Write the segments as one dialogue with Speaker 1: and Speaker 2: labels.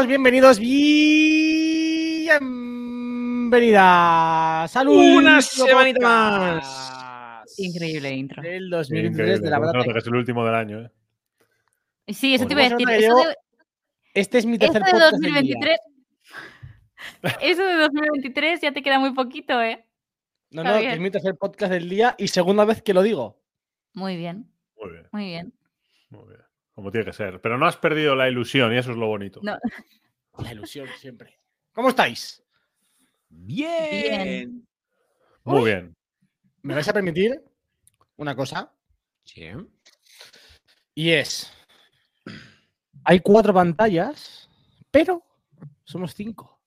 Speaker 1: todos, bienvenidos, bienvenidas. Salud.
Speaker 2: Una semanita más.
Speaker 3: Increíble intro.
Speaker 1: Del 2023 de la
Speaker 2: verdad.
Speaker 1: verdad.
Speaker 2: que es el último del año, ¿eh?
Speaker 3: Sí, eso te
Speaker 1: Pues
Speaker 3: iba a
Speaker 1: vos
Speaker 3: decir.
Speaker 1: nota
Speaker 3: Eso de,
Speaker 1: Este es mi
Speaker 3: eso
Speaker 1: tercer
Speaker 3: de
Speaker 1: podcast del día.
Speaker 3: 2023. Eso de 2023 ya te queda muy poquito, ¿eh?
Speaker 1: No, no, que es
Speaker 3: bien.
Speaker 1: mi tercer podcast del día y segunda vez que lo digo.
Speaker 3: Muy bien,
Speaker 2: Muy bien,
Speaker 3: muy bien.
Speaker 2: muy bien. Como tiene que ser. Pero no has perdido la ilusión y eso es lo bonito.
Speaker 3: No.
Speaker 1: La ilusión siempre. ¿Cómo estáis?
Speaker 3: Bien.
Speaker 2: Muy bien.
Speaker 1: ¿Me vais a permitir una cosa?
Speaker 4: Sí.
Speaker 1: Y es. Hay cuatro pantallas, pero somos cinco.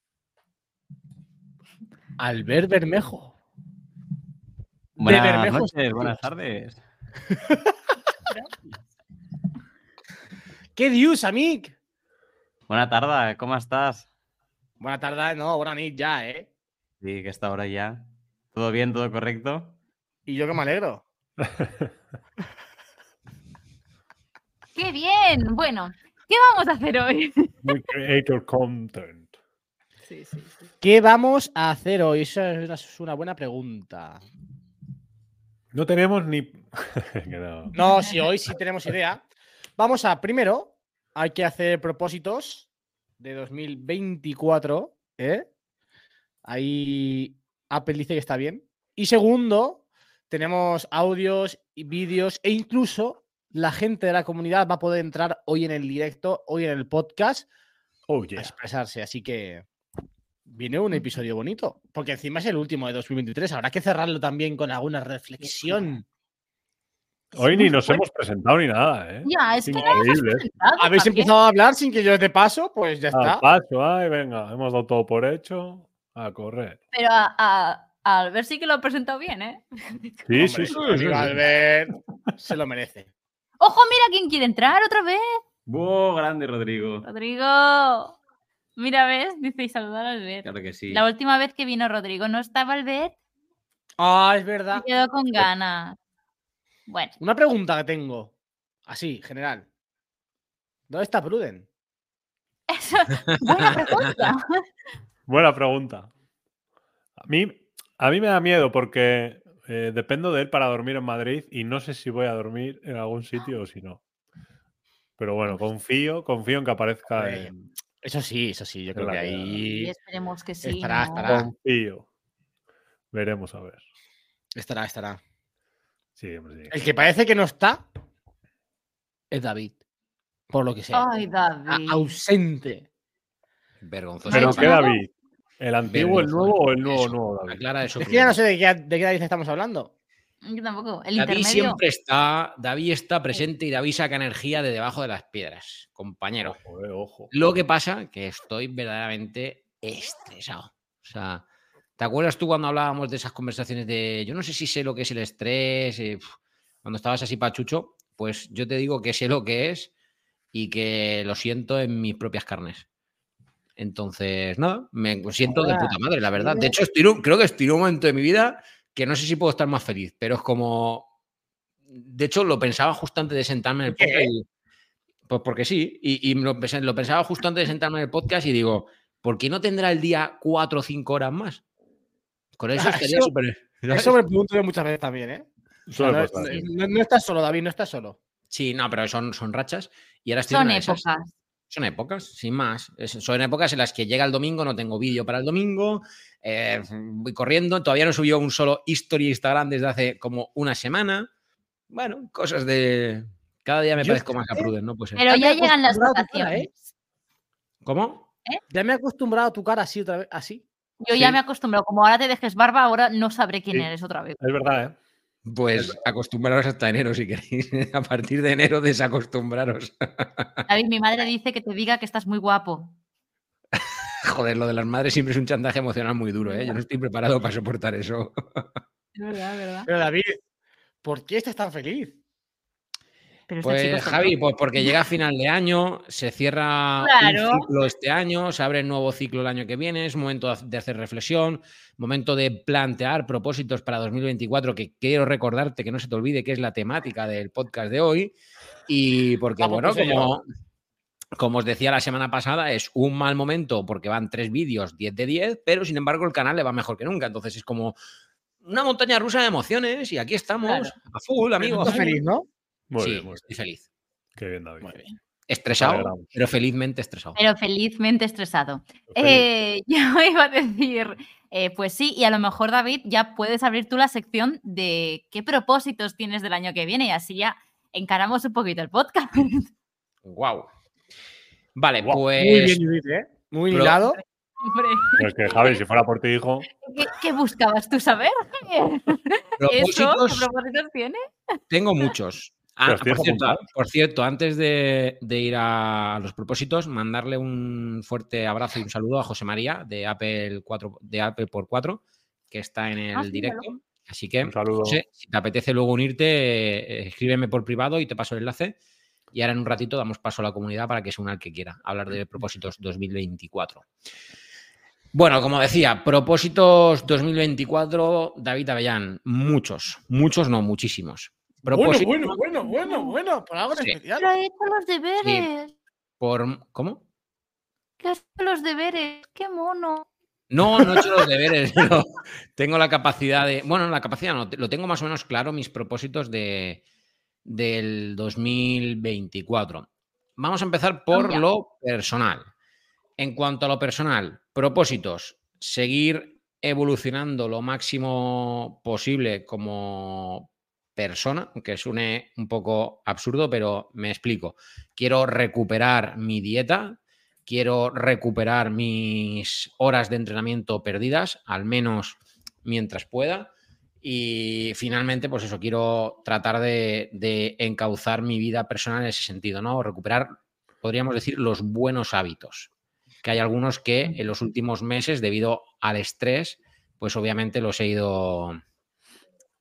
Speaker 1: Albert Bermejo. De
Speaker 4: Buenas
Speaker 1: Bermejo
Speaker 4: noches, buenas tardes.
Speaker 1: ¿Qué dios, amic?
Speaker 4: Buena tarde, ¿cómo estás?
Speaker 1: Buena tarde, no, buena nit ya, ¿eh?
Speaker 4: Sí, que está ahora ya. ¿Todo bien, todo correcto?
Speaker 1: Y yo que me alegro.
Speaker 3: ¡Qué bien! Bueno, ¿qué vamos a hacer hoy?
Speaker 2: Creator content.
Speaker 3: Sí, sí, sí.
Speaker 1: ¿Qué vamos a hacer hoy? Esa es una, buena pregunta.
Speaker 2: No tenemos ni. No.
Speaker 1: No, si hoy sí tenemos idea. Vamos a, primero, hay que hacer propósitos de 2024, ¿eh? Ahí Apple dice que está bien. Y segundo, tenemos audios y vídeos e incluso la gente de la comunidad va a poder entrar hoy en el directo, hoy en el podcast,
Speaker 2: Oh,
Speaker 1: a expresarse. Así que viene un episodio bonito, porque encima es el último de 2023. Habrá que cerrarlo también con alguna reflexión.
Speaker 2: Hoy ni nos hemos presentado ni nada, ¿eh?
Speaker 3: Ya, es que no
Speaker 2: Increíble.
Speaker 3: presentado
Speaker 1: Habéis
Speaker 3: también.
Speaker 1: empezado a hablar sin que yo te paso, pues ya
Speaker 2: Al
Speaker 1: está.
Speaker 2: paso, ay, venga, hemos dado todo por hecho. A correr.
Speaker 3: Pero a, a, a Albert sí que lo ha presentado bien, ¿eh?
Speaker 2: Sí, sí, sí.
Speaker 1: amigo
Speaker 2: sí, sí.
Speaker 1: Albert se lo merece.
Speaker 3: ¡Ojo, mira quién quiere entrar otra vez!
Speaker 4: ¡Wow, grande, Rodrigo!
Speaker 3: Rodrigo. Mira, ¿ves? Dice y saludar a Albert.
Speaker 4: Claro que sí.
Speaker 3: La última vez que vino Rodrigo no estaba Albert
Speaker 1: Ah, es
Speaker 3: y
Speaker 1: verdad.
Speaker 3: quedó con ganas. Bueno,
Speaker 1: Una pregunta que tengo, así, general. ¿Dónde está Pruden?
Speaker 3: eso buena pregunta.
Speaker 2: Buena pregunta. A mí, a mí me da miedo porque eh, dependo de él para dormir en Madrid y no sé si voy a dormir en algún sitio o si no. Pero bueno, confío, confío en que aparezca
Speaker 1: Hombre,
Speaker 2: en.
Speaker 1: Eso sí, eso sí, yo creo que ahí
Speaker 3: esperemos que sí.
Speaker 1: Estará,
Speaker 3: ¿no?
Speaker 1: estará.
Speaker 2: Confío. Veremos a ver.
Speaker 1: estará, estará.
Speaker 2: Sí, hombre, sí.
Speaker 1: El que parece que no está es David. Por lo que sea.
Speaker 3: Ay,
Speaker 1: A-
Speaker 3: David.
Speaker 1: ausente.
Speaker 4: Vergonzoso.
Speaker 2: Pero ¿qué? David? ¿El antiguo, el nuevo o el nuevo,
Speaker 4: Eso,
Speaker 2: nuevo David?
Speaker 4: Aclara eso.
Speaker 1: Es que ya no sé de qué, de qué David estamos hablando.
Speaker 3: Yo tampoco. El
Speaker 4: David
Speaker 3: intermedio.
Speaker 4: siempre está, David está presente y David saca energía de debajo de las piedras, compañero.
Speaker 2: Ojo, eh, ojo.
Speaker 4: Lo que pasa que estoy verdaderamente estresado. O sea, ¿te acuerdas tú cuando hablábamos de esas conversaciones de yo no sé si sé lo que es el estrés? eh, cuando estabas así pachucho, pues yo te digo que sé lo que es y que lo siento en mis propias carnes. Entonces, nada, me siento de puta madre, la verdad. De hecho, estoy, creo que estoy en un momento de mi vida que no sé si puedo estar más feliz, pero es como. De hecho, lo pensaba justo antes de sentarme en el podcast. y- pues porque sí, y, y lo, pensé- lo pensaba justo antes de sentarme en el podcast y digo, ¿por qué no tendrá el día cuatro o cinco horas más? Con eso
Speaker 1: Ah,
Speaker 4: estaría
Speaker 1: eso-
Speaker 4: súper.
Speaker 1: Eso me pregunto yo muchas veces también, ¿eh? O sea,
Speaker 2: Suele
Speaker 1: no, no- no estás solo, David, no estás solo.
Speaker 4: Sí, no, pero son, son rachas. Y ahora estoy
Speaker 3: Son épocas.
Speaker 4: Son épocas, sin más. Es- son épocas en las que llega el domingo, no tengo vídeo para el domingo, eh, voy corriendo, todavía no subió un solo history Instagram desde hace como una semana. Bueno, cosas de... Cada día me
Speaker 1: Yo
Speaker 4: parezco más a Pruden, ¿no? Pues,
Speaker 3: Pero ya llegan las vacaciones.
Speaker 4: ¿Cómo?
Speaker 1: Ya me he acostumbrado a tu cara así otra vez, así.
Speaker 3: Yo ya me he acostumbrado. Como ahora te dejes barba, ahora no sabré quién
Speaker 2: Sí.
Speaker 3: eres otra vez.
Speaker 2: Es verdad, ¿eh?
Speaker 4: Pues acostumbraros hasta enero si queréis. A partir de enero desacostumbraros.
Speaker 3: David, mi madre dice que te diga que estás muy guapo.
Speaker 4: Joder, lo de las madres siempre es un chantaje emocional muy duro, ¿eh? Yo no estoy preparado para soportar eso.
Speaker 3: Es verdad, es verdad.
Speaker 1: Pero David, ¿por qué estás tan feliz?
Speaker 3: Pero este chico
Speaker 4: Pues Javi, pues porque llega a final de año, se cierra
Speaker 3: Claro.
Speaker 4: un ciclo este año, se abre el nuevo ciclo el año que viene, es momento de ha- de hacer reflexión, momento de plantear propósitos para 2024, que quiero recordarte que no se te olvide que es la temática del podcast de hoy. Y porque,
Speaker 1: pues
Speaker 4: bueno,
Speaker 1: puse yo.
Speaker 4: como como os decía la semana pasada, es un mal momento porque van tres vídeos 10 de 10, pero sin embargo el canal le va mejor que nunca. Entonces es como una montaña rusa de emociones y aquí estamos
Speaker 3: Claro.
Speaker 4: a full, amigo.
Speaker 1: feliz, ¿no?
Speaker 2: Muy
Speaker 4: sí,
Speaker 2: bien, muy
Speaker 4: estoy
Speaker 2: bien.
Speaker 4: feliz.
Speaker 2: Qué bien, David.
Speaker 1: Muy bien.
Speaker 4: Estresado, pero felizmente estresado.
Speaker 3: Pero felizmente estresado.
Speaker 2: Feliz.
Speaker 3: Eh, yo iba a decir, eh, pues sí, y a lo mejor, David, ya puedes abrir tú la sección de qué propósitos tienes del año que viene y así ya encaramos un poquito el podcast.
Speaker 4: Wow. Vale, pues.
Speaker 1: Muy bien, Judith, ¿eh? Muy
Speaker 4: Pero-
Speaker 1: hilado.
Speaker 2: Es que, Javi, si fuera por ti, hijo,
Speaker 3: ¿qué, qué buscabas tú saber? ¿Eso? ¿Qué
Speaker 4: propósitos
Speaker 3: propósitos tienes?
Speaker 4: tengo muchos. Ah,
Speaker 2: ¿Los tienes
Speaker 4: por, cierto,
Speaker 2: apuntados?
Speaker 4: por cierto, antes de, de ir a los propósitos, mandarle un fuerte abrazo y un saludo a José María de Apple 4, de Apple por 4, que está en el
Speaker 3: Ah, sí,
Speaker 4: directo. Así que,
Speaker 2: un saludo.
Speaker 4: José, si te apetece luego unirte, eh, escríbeme por privado y te paso el enlace. Y ahora en un ratito damos paso a la comunidad para que se una el que quiera, hablar de propósitos 2024. Bueno, como decía, propósitos 2024, David Avellán, muchos, muchos no, muchísimos.
Speaker 1: Bueno, bueno, bueno, bueno, bueno, por algo en
Speaker 4: Sí.
Speaker 1: especial.
Speaker 3: Pero he hecho los deberes.
Speaker 4: por... ¿Cómo?
Speaker 3: Que he hecho los deberes. Qué mono.
Speaker 4: No, no he hecho los deberes, pero tengo la capacidad de. Bueno, la capacidad no, lo tengo más o menos claro, mis propósitos de, del 2024. Vamos a empezar por lo personal. En cuanto a lo personal, propósitos, seguir evolucionando lo máximo posible como persona, aunque suene un poco absurdo, pero me explico. Quiero recuperar mi dieta, quiero recuperar mis horas de entrenamiento perdidas, al menos mientras pueda. Y finalmente, pues eso, quiero tratar de, de encauzar mi vida personal en ese sentido, ¿no? Recuperar, podríamos decir, los buenos hábitos. Que hay algunos que en los últimos meses, debido al estrés, pues obviamente los he ido.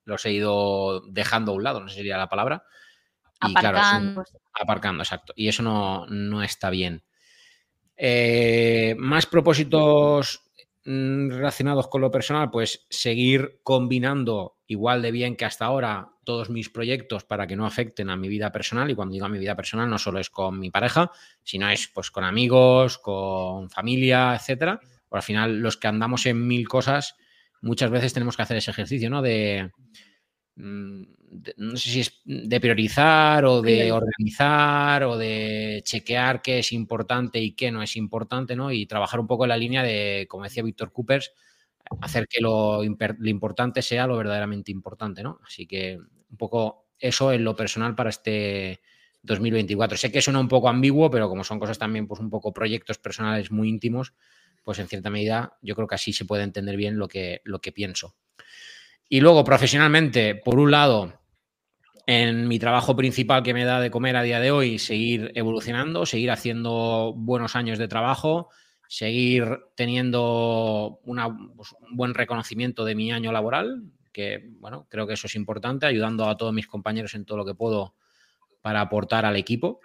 Speaker 4: Los he ido dejando a un lado, no sé si sería la palabra. Y claro, es un-
Speaker 3: Aparcando.
Speaker 4: aparcando, exacto. Y eso no, no está bien. Eh, más propósitos mm, relacionados con lo personal, pues seguir combinando igual de bien que hasta ahora todos mis proyectos para que no afecten a mi vida personal. Y cuando digo a mi vida personal, no solo es con mi pareja, sino es pues con amigos, con familia, etcétera. Pero al final, los que andamos en mil cosas, muchas veces tenemos que hacer ese ejercicio, ¿no? De, mm, de- no sé si es de priorizar o de organizar o de chequear qué es importante y qué no es importante, ¿no? Y trabajar un poco en la línea de, como decía Víctor Coopers, hacer que lo, lo importante sea lo verdaderamente importante, ¿no? Así que un poco eso en lo personal para este 2024. Sé que suena un poco ambiguo, pero como son cosas también, pues un poco proyectos personales muy íntimos, pues en cierta medida yo creo que así se puede entender bien lo que, lo que pienso. Y luego, profesionalmente, por un lado, en mi trabajo principal que me da de comer a día de hoy, seguir evolucionando, seguir haciendo buenos años de trabajo, seguir teniendo una, pues, un buen reconocimiento de mi año laboral, que bueno, creo que eso es importante, ayudando a todos mis compañeros en todo lo que puedo para aportar al equipo.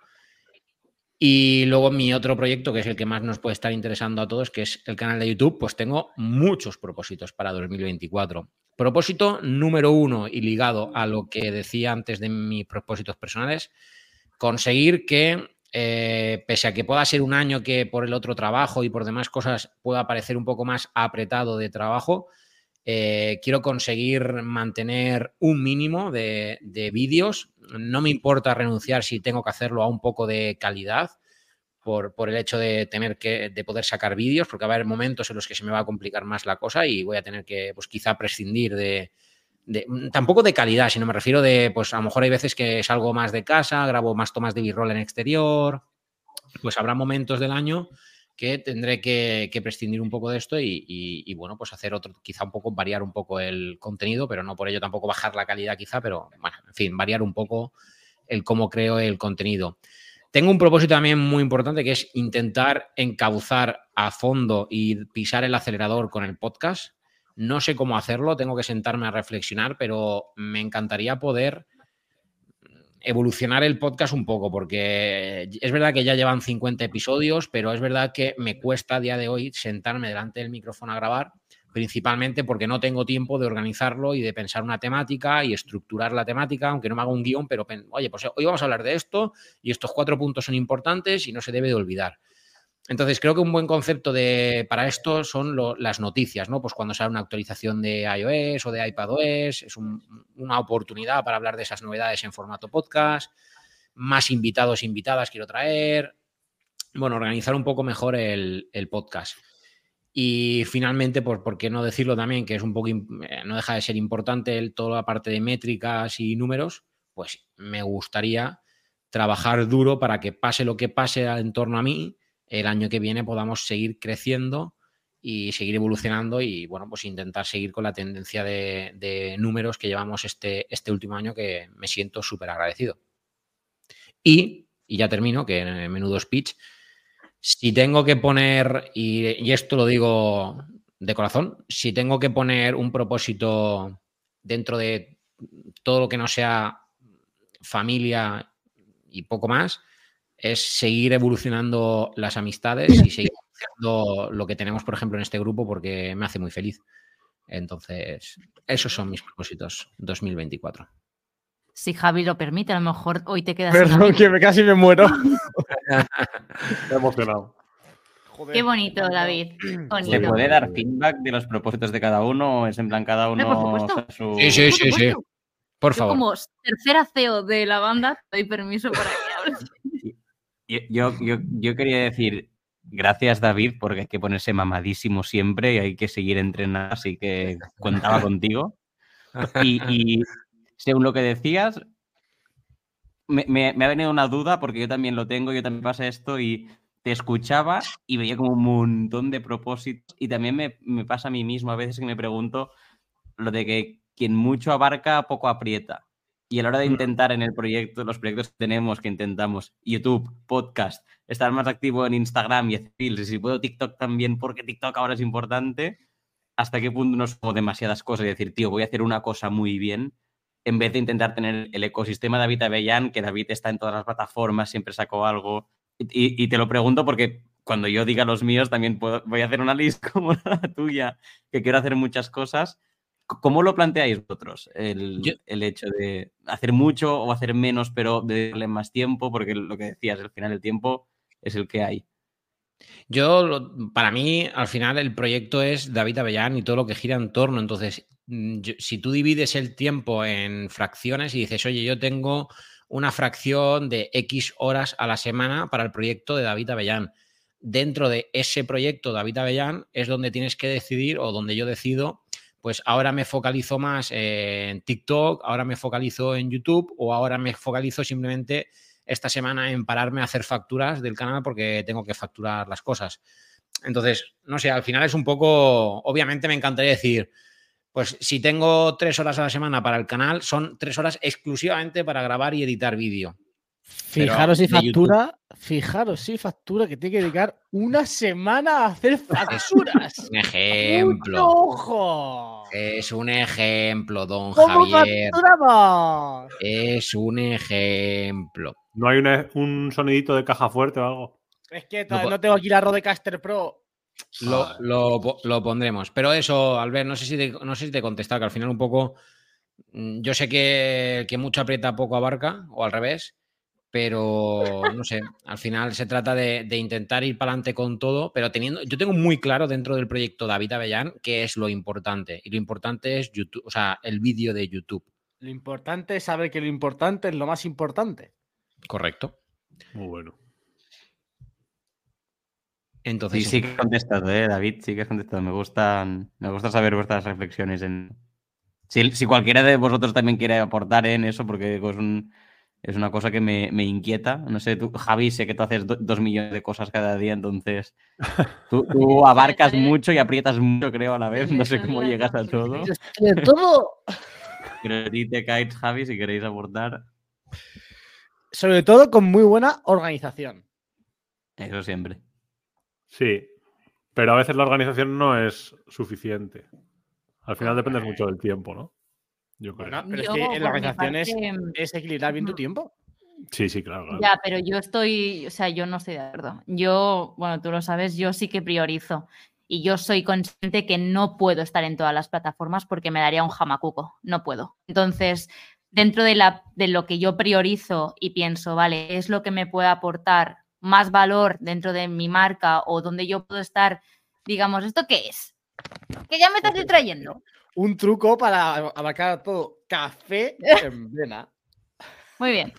Speaker 4: Y luego mi otro proyecto, que es el que más nos puede estar interesando a todos, que es el canal de YouTube, pues tengo muchos propósitos para 2024. Propósito número uno y ligado a lo que decía antes de mis propósitos personales, conseguir que, eh, pese a que pueda ser un año que por el otro trabajo y por demás cosas pueda parecer un poco más apretado de trabajo, eh, quiero conseguir mantener un mínimo de, de vídeos. No me importa renunciar si tengo que hacerlo a un poco de calidad por, por el hecho de tener que de poder sacar vídeos, porque va a haber momentos en los que se me va a complicar más la cosa y voy a tener que, pues quizá prescindir de, de- tampoco de calidad, sino me refiero de, pues a lo mejor hay veces que salgo más de casa, grabo más tomas de b-roll en exterior, pues habrá momentos del año que tendré que, prescindir un poco de esto y, y- y, bueno, pues hacer otro, quizá un poco, variar un poco el contenido, pero no por ello tampoco bajar la calidad quizá, pero bueno, en fin, variar un poco el cómo creo el contenido. Tengo un propósito también muy importante que es intentar encauzar a fondo y pisar el acelerador con el podcast. No sé cómo hacerlo, tengo que sentarme a reflexionar, pero me encantaría poder evolucionar el podcast un poco, porque es verdad que ya llevan 50 episodios, pero es verdad que me cuesta a día de hoy sentarme delante del micrófono a grabar, principalmente porque no tengo tiempo de organizarlo y de pensar una temática y estructurar la temática, aunque no me haga un guion, pero oye, pues hoy vamos a hablar de esto y estos cuatro puntos son importantes y no se debe de olvidar. Entonces, creo que un buen concepto de, para esto son las noticias, ¿no? Pues cuando sale una actualización de iOS o de iPadOS, es una oportunidad para hablar de esas novedades en formato podcast, más invitados, invitadas quiero traer, bueno, organizar un poco mejor el, podcast. Y finalmente, pues, ¿por qué no decirlo también? Que es un poco, eh, no deja de ser importante el, toda la parte de métricas y números, pues me gustaría trabajar duro para que pase lo que pase en torno a mí, el año que viene podamos seguir creciendo y seguir evolucionando y bueno, pues intentar seguir con la tendencia de, números que llevamos este, este último año que me siento súper agradecido. Y, y ya termino, que en menudo speech, si tengo que poner, y esto lo digo de corazón, si tengo que poner un propósito dentro de todo lo que no sea familia y poco más, es seguir evolucionando las amistades y seguir haciendo lo que tenemos, por ejemplo, en este grupo, porque me hace muy feliz. Entonces, esos son mis propósitos 2024.
Speaker 3: Si Javi lo permite, a lo mejor hoy te quedas.
Speaker 1: Perdón, que me casi me muero.
Speaker 2: he emocionado.
Speaker 3: Qué bonito, David.
Speaker 5: ¿Se puede dar feedback de los propósitos de cada uno? ¿Es en plan cada uno
Speaker 4: su... Sí, sí, sí, sí. Por favor.
Speaker 3: Como tercera CEO de la banda, doy permiso para que hables.
Speaker 5: Yo, yo, quería decir, gracias David, porque hay que ponerse mamadísimo siempre y hay que seguir entrenando, así que contaba contigo. Y, según lo que decías, me, ha venido una duda, porque yo también lo tengo, yo también pasa esto y te escuchaba y veía como un montón de propósitos y también me, me pasa a mí mismo a veces que me pregunto lo de que quien mucho abarca, poco aprieta. Y a la hora de mm. intentar en el proyecto, los proyectos que tenemos, que intentamos, YouTube, podcast, estar más activo en Instagram y hacer y si puedo TikTok también, porque TikTok ahora es importante, hasta qué punto no somos demasiadas cosas y decir, tío, voy a hacer una cosa muy bien, en vez de intentar tener el ecosistema de David Avellán, que David está en todas las plataformas, siempre sacó algo. Y, te lo pregunto porque cuando yo diga los míos, también voy a hacer una lista como la tuya, que quiero hacer muchas cosas ¿Cómo lo planteáis vosotros? El, hecho de hacer mucho o hacer menos, pero de darle más tiempo, porque lo que decías, al final el tiempo es el que hay.
Speaker 4: Yo, para mí, al final el proyecto es David Avellán y todo lo que gira en torno. Entonces, mm, si tú divides el tiempo en fracciones y dices, oye, yo tengo una fracción de X horas a la semana para el proyecto de David Avellán. Dentro de ese proyecto David Avellán es donde tienes que decidir o donde yo decido pues ahora me focalizo más en TikTok, ahora me focalizo en YouTube o ahora me focalizo simplemente esta semana en pararme a hacer facturas del canal porque tengo que facturar las cosas. Entonces, no sé, al final es un poco, obviamente me encantaría decir, pues si tengo tres horas a la semana para el canal, son tres horas exclusivamente para grabar y editar vídeo.
Speaker 1: Fijaros si factura, fijaros si factura que tiene que dedicar una semana a hacer facturas.
Speaker 4: Es un ejemplo.
Speaker 1: ¡Ojo!
Speaker 4: Es un ejemplo, don
Speaker 1: ¿Cómo
Speaker 4: Javier.
Speaker 1: Facturamos?
Speaker 4: Es un ejemplo.
Speaker 2: ¿No hay un sonidito de caja fuerte o algo?
Speaker 1: Es que no, tengo aquí la Rodecaster Pro.
Speaker 4: Lo, lo, pondremos. Pero eso, Albert, no sé si te, no sé si te he contestado, que al final un poco. Mm, yo sé que, que mucho aprieta, poco abarca, o al revés pero no sé, al final se trata de, intentar ir para adelante con todo, pero teniendo, yo tengo muy claro dentro del proyecto David Avellán qué es lo importante, y lo importante es YouTube, o sea, el vídeo de YouTube.
Speaker 1: Lo importante es saber que lo importante es lo más importante.
Speaker 4: Correcto.
Speaker 2: Muy bueno.
Speaker 5: Entonces, sí, sí que he contestado, ¿eh, David, sí que has contestado. Me gusta, me gusta saber vuestras reflexiones en... Si, si cualquiera de vosotros también quiere aportar en eso, porque es un, es una cosa que me, inquieta. No sé, tú, Javi, sé que tú haces dos millones de cosas cada día, entonces tú, abarcas mucho y aprietas mucho, creo, a la vez. No sé cómo llegas a todo.
Speaker 1: De todo.
Speaker 5: Pero te caes, Javi, si queréis aportar.
Speaker 1: Sobre todo con muy buena organización.
Speaker 5: Eso siempre.
Speaker 2: Sí, pero a veces la organización no es suficiente. Al final depende mucho del tiempo, ¿no?
Speaker 1: Yo creo. pero es que en la organización es, equilibrar bien tu tiempo.
Speaker 2: Sí, sí, claro,
Speaker 3: Ya, pero yo estoy, o sea, yo no estoy de acuerdo. Yo, bueno, tú lo sabes, yo sí que priorizo. Y yo soy consciente que no puedo estar en todas las plataformas porque me daría un jamacuco. No puedo. Entonces, dentro de, la, de lo que yo priorizo y pienso, vale, es lo que me puede aportar más valor dentro de mi marca o donde yo puedo estar, digamos, ¿esto qué es? Que ya me estás distrayendo.
Speaker 1: Un truco para abarcar todo. Café en vena.
Speaker 3: Muy bien.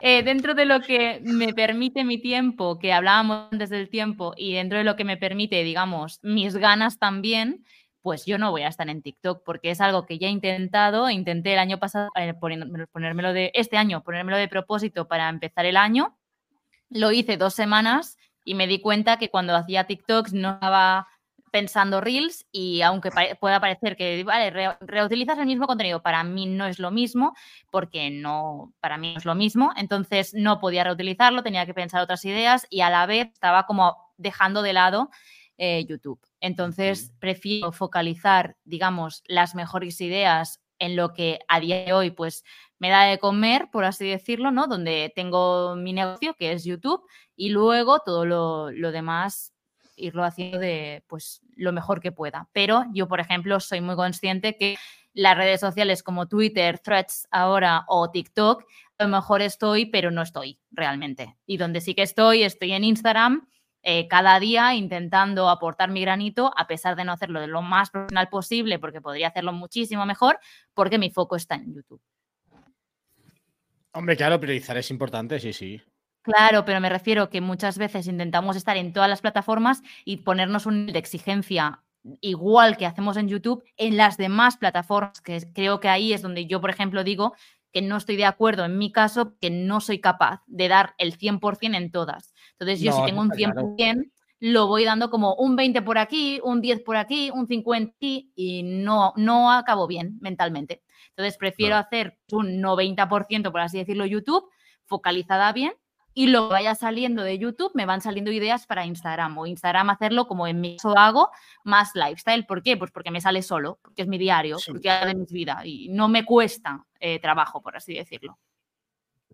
Speaker 3: Eh, dentro de lo que me permite mi tiempo, que hablábamos antes del tiempo, y dentro de lo que me permite, digamos, mis ganas también, pues yo no voy a estar en TikTok porque es algo que ya he intentado. Intenté el año pasado eh, ponérmelo de este año, ponérmelo de propósito para empezar el año. Lo hice dos semanas y me di cuenta que cuando hacía TikToks no estaba pensando reels y aunque pueda parecer que vale, reutilizas el mismo contenido, para mí no es lo mismo, porque no, para mí no es lo mismo, entonces no podía reutilizarlo, tenía que pensar otras ideas y a la vez estaba como dejando de lado eh, YouTube. Entonces prefiero focalizar, digamos, las mejores ideas en lo que a día de hoy pues me da de comer, por así decirlo, ¿no? Donde tengo mi negocio, que es YouTube, y luego todo lo, lo demás irlo haciendo de pues lo mejor que pueda. Pero yo, por ejemplo, soy muy consciente que las redes sociales como Twitter, Threads ahora o TikTok, a lo mejor estoy, pero no estoy realmente. Y donde sí que estoy, estoy en Instagram eh, cada día intentando aportar mi granito, a pesar de no hacerlo de lo más profesional posible, porque podría hacerlo muchísimo mejor, porque mi foco está en YouTube.
Speaker 1: Hombre, claro, priorizar es importante, sí, sí.
Speaker 3: Claro, pero me refiero que muchas veces intentamos estar en todas las plataformas y ponernos un de exigencia igual que hacemos en YouTube en las demás plataformas, que creo que ahí es donde yo, por ejemplo, digo que no estoy de acuerdo en mi caso, que no soy capaz de dar el 100% en todas. Entonces, yo si tengo un 100%, lo voy dando como un 20 por aquí, un 10 por aquí, un 50 y no, no acabo bien mentalmente. Entonces, prefiero hacer un 90%, por así decirlo, YouTube, focalizada bien y lo que vaya saliendo de YouTube me van saliendo ideas para Instagram o Instagram hacerlo como en mi caso hago más lifestyle. ¿Por qué? Pues porque me sale solo, porque es mi diario, porque es de mi vida y no me cuesta eh, trabajo, por así decirlo.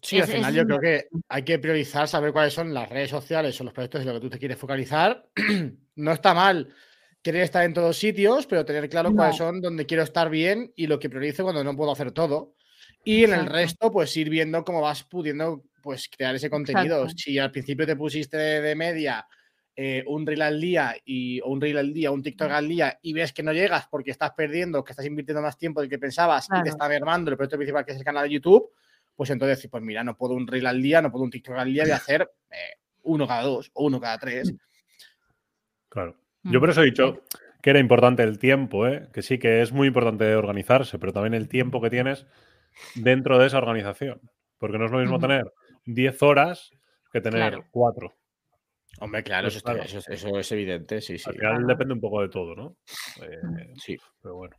Speaker 1: Sí, al final yo creo que hay que priorizar, saber cuáles son las redes sociales o los proyectos en los que tú te quieres focalizar. no está mal querer estar en todos sitios, pero tener claro cuáles son donde quiero estar bien y lo que priorizo cuando no puedo hacer todo. Y en el resto, pues ir viendo cómo vas pudiendo pues crear ese contenido. Si al principio te pusiste de, media eh, un reel al día y, o un reel al día, un TikTok al día y ves que no llegas porque estás perdiendo, que estás invirtiendo más tiempo del que pensabas y te está mermando el proyecto principal que es el canal de YouTube, pues entonces pues mira, no puedo un reel al día, no puedo un TikTok al día, voy a hacer eh, uno cada dos o uno cada tres.
Speaker 2: Claro. Yo por eso he dicho que era importante el tiempo, ¿eh? que sí que es muy importante organizarse, pero también el tiempo que tienes dentro de esa organización. Porque no es lo mismo tener 10 horas que tener 4.
Speaker 1: Hombre, claro, eso, es evidente, sí, sí.
Speaker 2: Al final depende un poco de todo, ¿no? Eh, sí, pero bueno.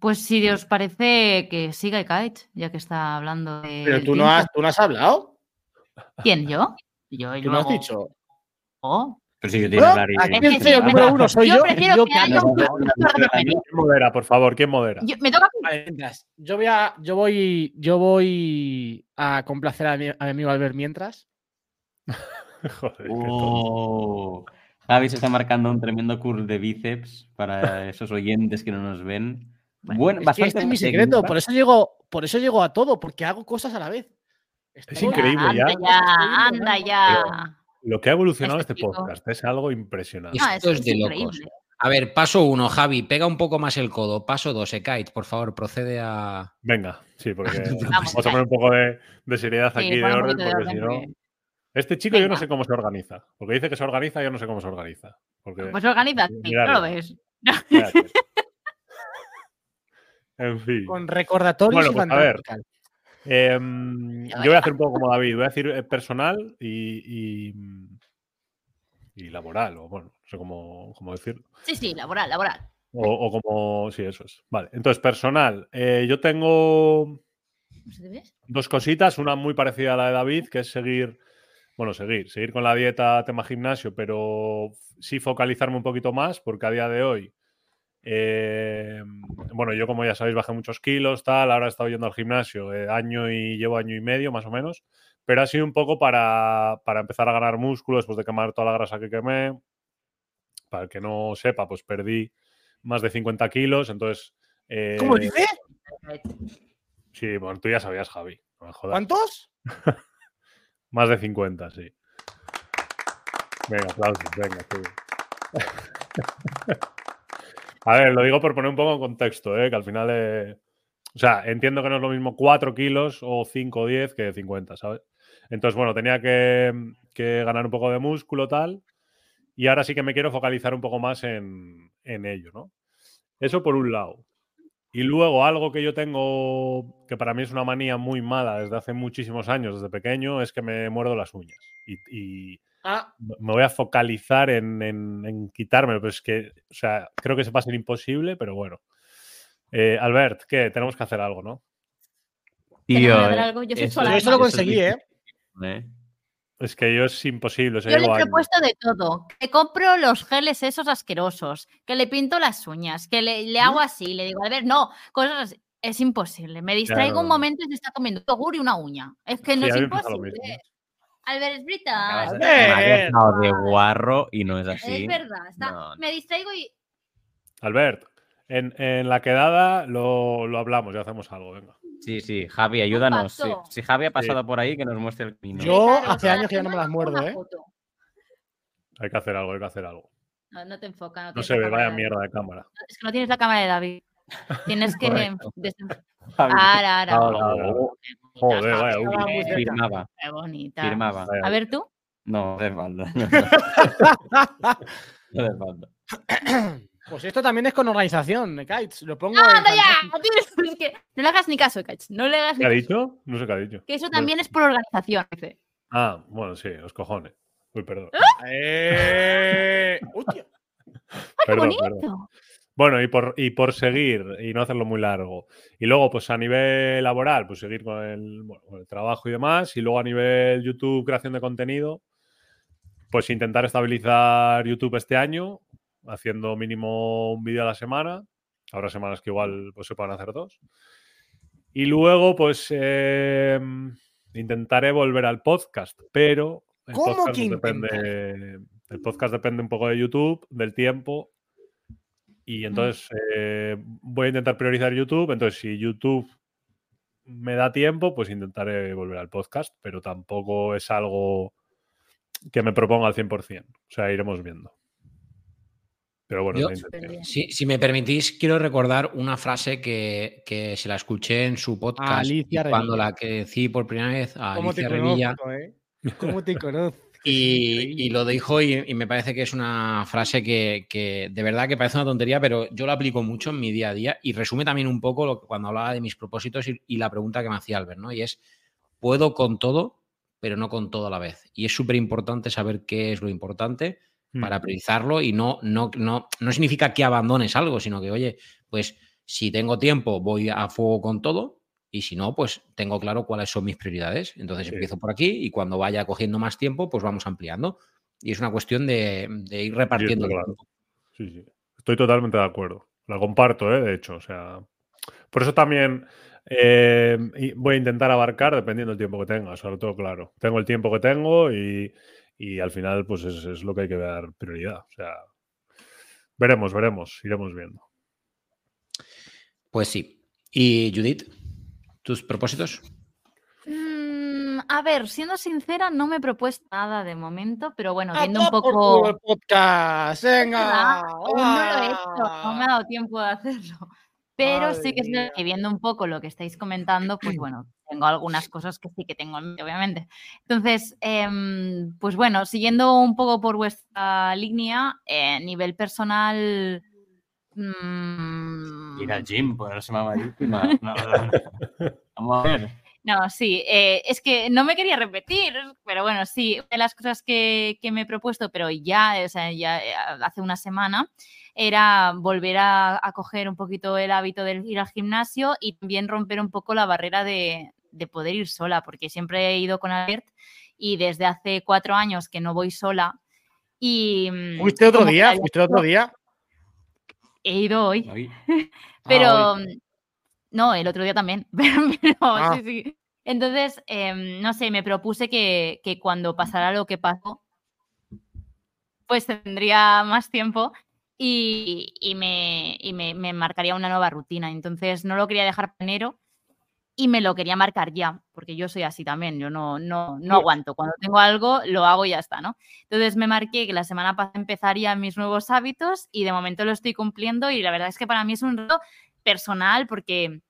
Speaker 3: Pues si os parece que siga Kite, ya que está hablando de.
Speaker 1: Pero tú no, has, tú no has hablado.
Speaker 3: ¿Quién? ¿Yo? Yo
Speaker 1: ¿Tú no has dicho?
Speaker 3: Oh.
Speaker 5: Pero si yo tiene hablar
Speaker 1: el número uno soy yo.
Speaker 3: Prefiero que haya un
Speaker 2: ¿Quién modera, por favor? ¿Quién modera?
Speaker 3: me toca
Speaker 1: yo voy a, yo voy, yo voy a complacer a mi, a mi amigo Albert mientras.
Speaker 5: Joder. Oh. Javi se está marcando un tremendo curl de bíceps para esos oyentes que no nos ven.
Speaker 1: Bueno, es este es mi secreto, por eso llego, por eso llego a todo, porque hago cosas a la vez.
Speaker 2: es increíble
Speaker 3: anda
Speaker 2: ya.
Speaker 3: Anda ya.
Speaker 2: Lo que ha evolucionado este, podcast es algo impresionante.
Speaker 4: Esto es, de locos. A ver, paso uno, Javi, pega un poco más el codo. Paso dos, Ekait, por favor, procede a.
Speaker 2: Venga, sí, porque vamos, a poner un poco de, seriedad aquí, de orden, porque si no. Este chico yo no sé cómo se organiza. Porque dice que se organiza, yo no sé cómo se organiza. Porque...
Speaker 3: Pues se organiza, sí, no lo ves.
Speaker 2: en fin.
Speaker 1: Con recordatorios
Speaker 2: bueno, pues, a ver. Em, yo voy a hacer un poco como David, voy a decir eh, personal y, y, laboral, o bueno, no sé cómo, decirlo.
Speaker 3: Sí, sí, laboral, laboral.
Speaker 2: O, como, sí, eso es. Vale, entonces personal. Eh, yo tengo dos cositas, una muy parecida a la de David, que es seguir, bueno, seguir, seguir con la dieta tema gimnasio, pero sí focalizarme un poquito más, porque a día de hoy eh, bueno, yo como ya sabéis bajé muchos kilos, tal, ahora he estado yendo al gimnasio eh, año y llevo año y medio más o menos, pero ha sido un poco para, empezar a ganar músculo después de quemar toda la grasa que quemé, para el que no sepa, pues perdí más de 50 kilos, entonces... eh,
Speaker 1: ¿Cómo dice?
Speaker 2: Sí, bueno, tú ya sabías, Javi. no.
Speaker 1: ¿Cuántos?
Speaker 2: Más de 50, sí. Venga, aplausos, venga, tú. A ver, lo digo por poner un poco en contexto, ¿eh? que al final. eh, O sea, entiendo que no es lo mismo 4 kilos o 5 o 10 que 50, ¿sabes? Entonces, bueno, tenía que, ganar un poco de músculo, tal. Y ahora sí que me quiero focalizar un poco más en, ello, ¿no? Eso por un lado. Y luego algo que yo tengo, que para mí es una manía muy mala desde hace muchísimos años, desde pequeño, es que me muerdo las uñas. Y
Speaker 1: Ah,
Speaker 2: me voy a focalizar en, en, en quitármelo, pero es que, o sea, creo que se va a ser imposible, pero bueno. Eh, Albert, ¿qué? Tenemos que hacer algo, ¿no?
Speaker 3: ¿Tenemos
Speaker 5: Tío,
Speaker 3: algo? Yo soy
Speaker 5: eso-
Speaker 3: sola,
Speaker 1: yo eso lo
Speaker 5: eso es
Speaker 1: conseguí, ¿eh?
Speaker 5: ¿eh?
Speaker 2: Es que yo es imposible.
Speaker 3: Yo le he propuesto de todo. Que compro los geles esos asquerosos, que le pinto las uñas, que le, le hago así, le digo, a ver, no, cosas así. Es imposible. Me distraigo un momento y se está comiendo yogur y una uña. Es que no
Speaker 2: Sí,
Speaker 3: es imposible. Es
Speaker 5: Acabas
Speaker 3: verdad.
Speaker 5: de- de guarro y no es así.
Speaker 3: Es verdad. está-
Speaker 5: No.
Speaker 3: Me distraigo y.
Speaker 2: Albert, en, en la quedada lo, lo hablamos y hacemos algo, venga.
Speaker 5: Sí, sí, Javi, ayúdanos. Si, si Javi ha pasado por ahí, que nos muestre el camino.
Speaker 1: Yo
Speaker 3: Claro,
Speaker 1: hace años que ya no me las muerdo, ¿eh?
Speaker 3: foto.
Speaker 2: Hay que hacer algo, hay que hacer algo.
Speaker 3: No, no te enfoca. No,
Speaker 2: No se ve, vaya
Speaker 3: de-
Speaker 2: mierda de cámara.
Speaker 3: Es que no tienes la cámara de David. Tienes que. Ahora, ahora.
Speaker 2: Joder, vaya
Speaker 1: cerca.
Speaker 5: Firmaba,
Speaker 3: Qué bonita.
Speaker 5: firmaba.
Speaker 3: A ver tú.
Speaker 5: No, de falta. No de falta.
Speaker 1: Pues esto también es con organización, Kites. Lo pongo
Speaker 3: ¡No, anda ya! Es que no le hagas ni caso, Kach. No le hagas ni
Speaker 2: ¿Qué ha
Speaker 3: caso.
Speaker 2: dicho? No sé qué ha dicho.
Speaker 3: Que eso también es por organización. dice.
Speaker 2: Ah, bueno, sí, los cojones. Uy, perdón.
Speaker 1: Eh, hostia.
Speaker 3: ¡Ay, qué
Speaker 2: Perdón,
Speaker 3: bonito!
Speaker 2: Bueno, y por, y por seguir y no hacerlo muy largo. Y luego, pues a nivel laboral, pues seguir con el, bueno, con el trabajo y demás. Y luego a nivel YouTube, creación de contenido, pues intentar estabilizar YouTube este año, haciendo mínimo un vídeo a la semana. Habrá semanas que igual pues, se puedan hacer dos. Y luego, pues eh, intentaré volver al podcast, pero el
Speaker 1: ¿Cómo
Speaker 2: podcast
Speaker 1: que
Speaker 2: depende. El podcast depende un poco de YouTube, del tiempo. Y entonces eh, voy a intentar priorizar YouTube. Entonces, si YouTube me da tiempo, pues intentaré volver al podcast, pero tampoco es algo que me proponga al 100%. O sea, iremos viendo. Pero bueno,
Speaker 4: Yo-. Si, si me permitís, quiero recordar una frase que, que se la escuché en su podcast
Speaker 1: Alicia
Speaker 4: cuando
Speaker 1: Revilla.
Speaker 4: la que decí por primera vez a
Speaker 1: ¿Cómo te
Speaker 4: Alicia Revilla.
Speaker 1: conozco, eh? ¿Cómo te conozco?
Speaker 4: Y, y lo dijo y, y me parece que es una frase que, que de verdad que parece una tontería, pero yo la aplico mucho en mi día a día y resume también un poco lo que cuando hablaba de mis propósitos y, y la pregunta que me hacía Albert, ¿no? Y es, puedo con todo, pero no con todo a la vez. Y es súper importante saber qué es lo importante
Speaker 2: Mm.
Speaker 4: para priorizarlo y no, no, no, no significa que abandones algo, sino que, oye, pues si tengo tiempo voy a fuego con todo y si no, pues tengo claro cuáles son mis prioridades. Entonces
Speaker 2: Sí.
Speaker 4: empiezo por aquí y cuando vaya cogiendo más tiempo, pues vamos ampliando. Y es una cuestión de, de ir repartiendo. el
Speaker 2: claro.
Speaker 4: tiempo.
Speaker 2: Sí, sí. Estoy totalmente de acuerdo. La comparto, ¿eh? de hecho. O sea, por eso también eh, voy a intentar abarcar dependiendo del tiempo que tenga, sobre todo, claro. Tengo el tiempo que tengo y, y al final, pues es, es lo que hay que dar prioridad. O sea, veremos, veremos, iremos viendo.
Speaker 4: Pues sí. Y Judith, ¿tus propósitos?
Speaker 3: Mm, a ver, siendo sincera, no me he propuesto nada de momento, pero bueno,
Speaker 1: ¡A
Speaker 3: viendo un poco.
Speaker 1: el podcast! ¡Venga!
Speaker 3: no lo he hecho, no me ha dado tiempo de hacerlo. Pero sí que es
Speaker 1: Madre
Speaker 3: verdad que viendo un poco lo que estáis comentando, pues bueno, tengo algunas cosas que sí que tengo en mente, obviamente. Entonces, em, pues bueno, siguiendo un poco por vuestra línea, eh, nivel personal. Mm,
Speaker 5: Ir al gym, ponerse mamadísima. No, no, no. Vamos a ver.
Speaker 3: No, sí, eh, es que no me quería repetir, pero bueno, sí, una de las cosas que, que me he propuesto, pero ya, o sea, ya eh, hace una semana, era volver a, a coger un poquito el hábito de ir al gimnasio y también romper un poco la barrera de, de poder ir sola, porque siempre he ido con Albert y desde hace cuatro años que no voy sola. Y, mm,
Speaker 1: ¿Fuiste otro día? ¿Fuiste otro día?
Speaker 3: He ido hoy.
Speaker 5: Hoy.
Speaker 3: Pero
Speaker 1: Ah, hoy.
Speaker 3: mm, no, el otro día también. Pero, pero
Speaker 1: Ah.
Speaker 3: sí, sí. Entonces, em, no sé, me propuse que, que cuando pasara lo que pasó, pues tendría más tiempo y, y me, y me- me marcaría una nueva rutina. Entonces no lo quería dejar para enero y me lo quería marcar ya, porque yo soy así también, yo no, no, no aguanto. Cuando tengo algo, lo hago y ya está, ¿no? Entonces me marqué que la semana pasada empezaría mis nuevos hábitos y de momento lo estoy cumpliendo y la verdad es que para mí es un reto personal porque...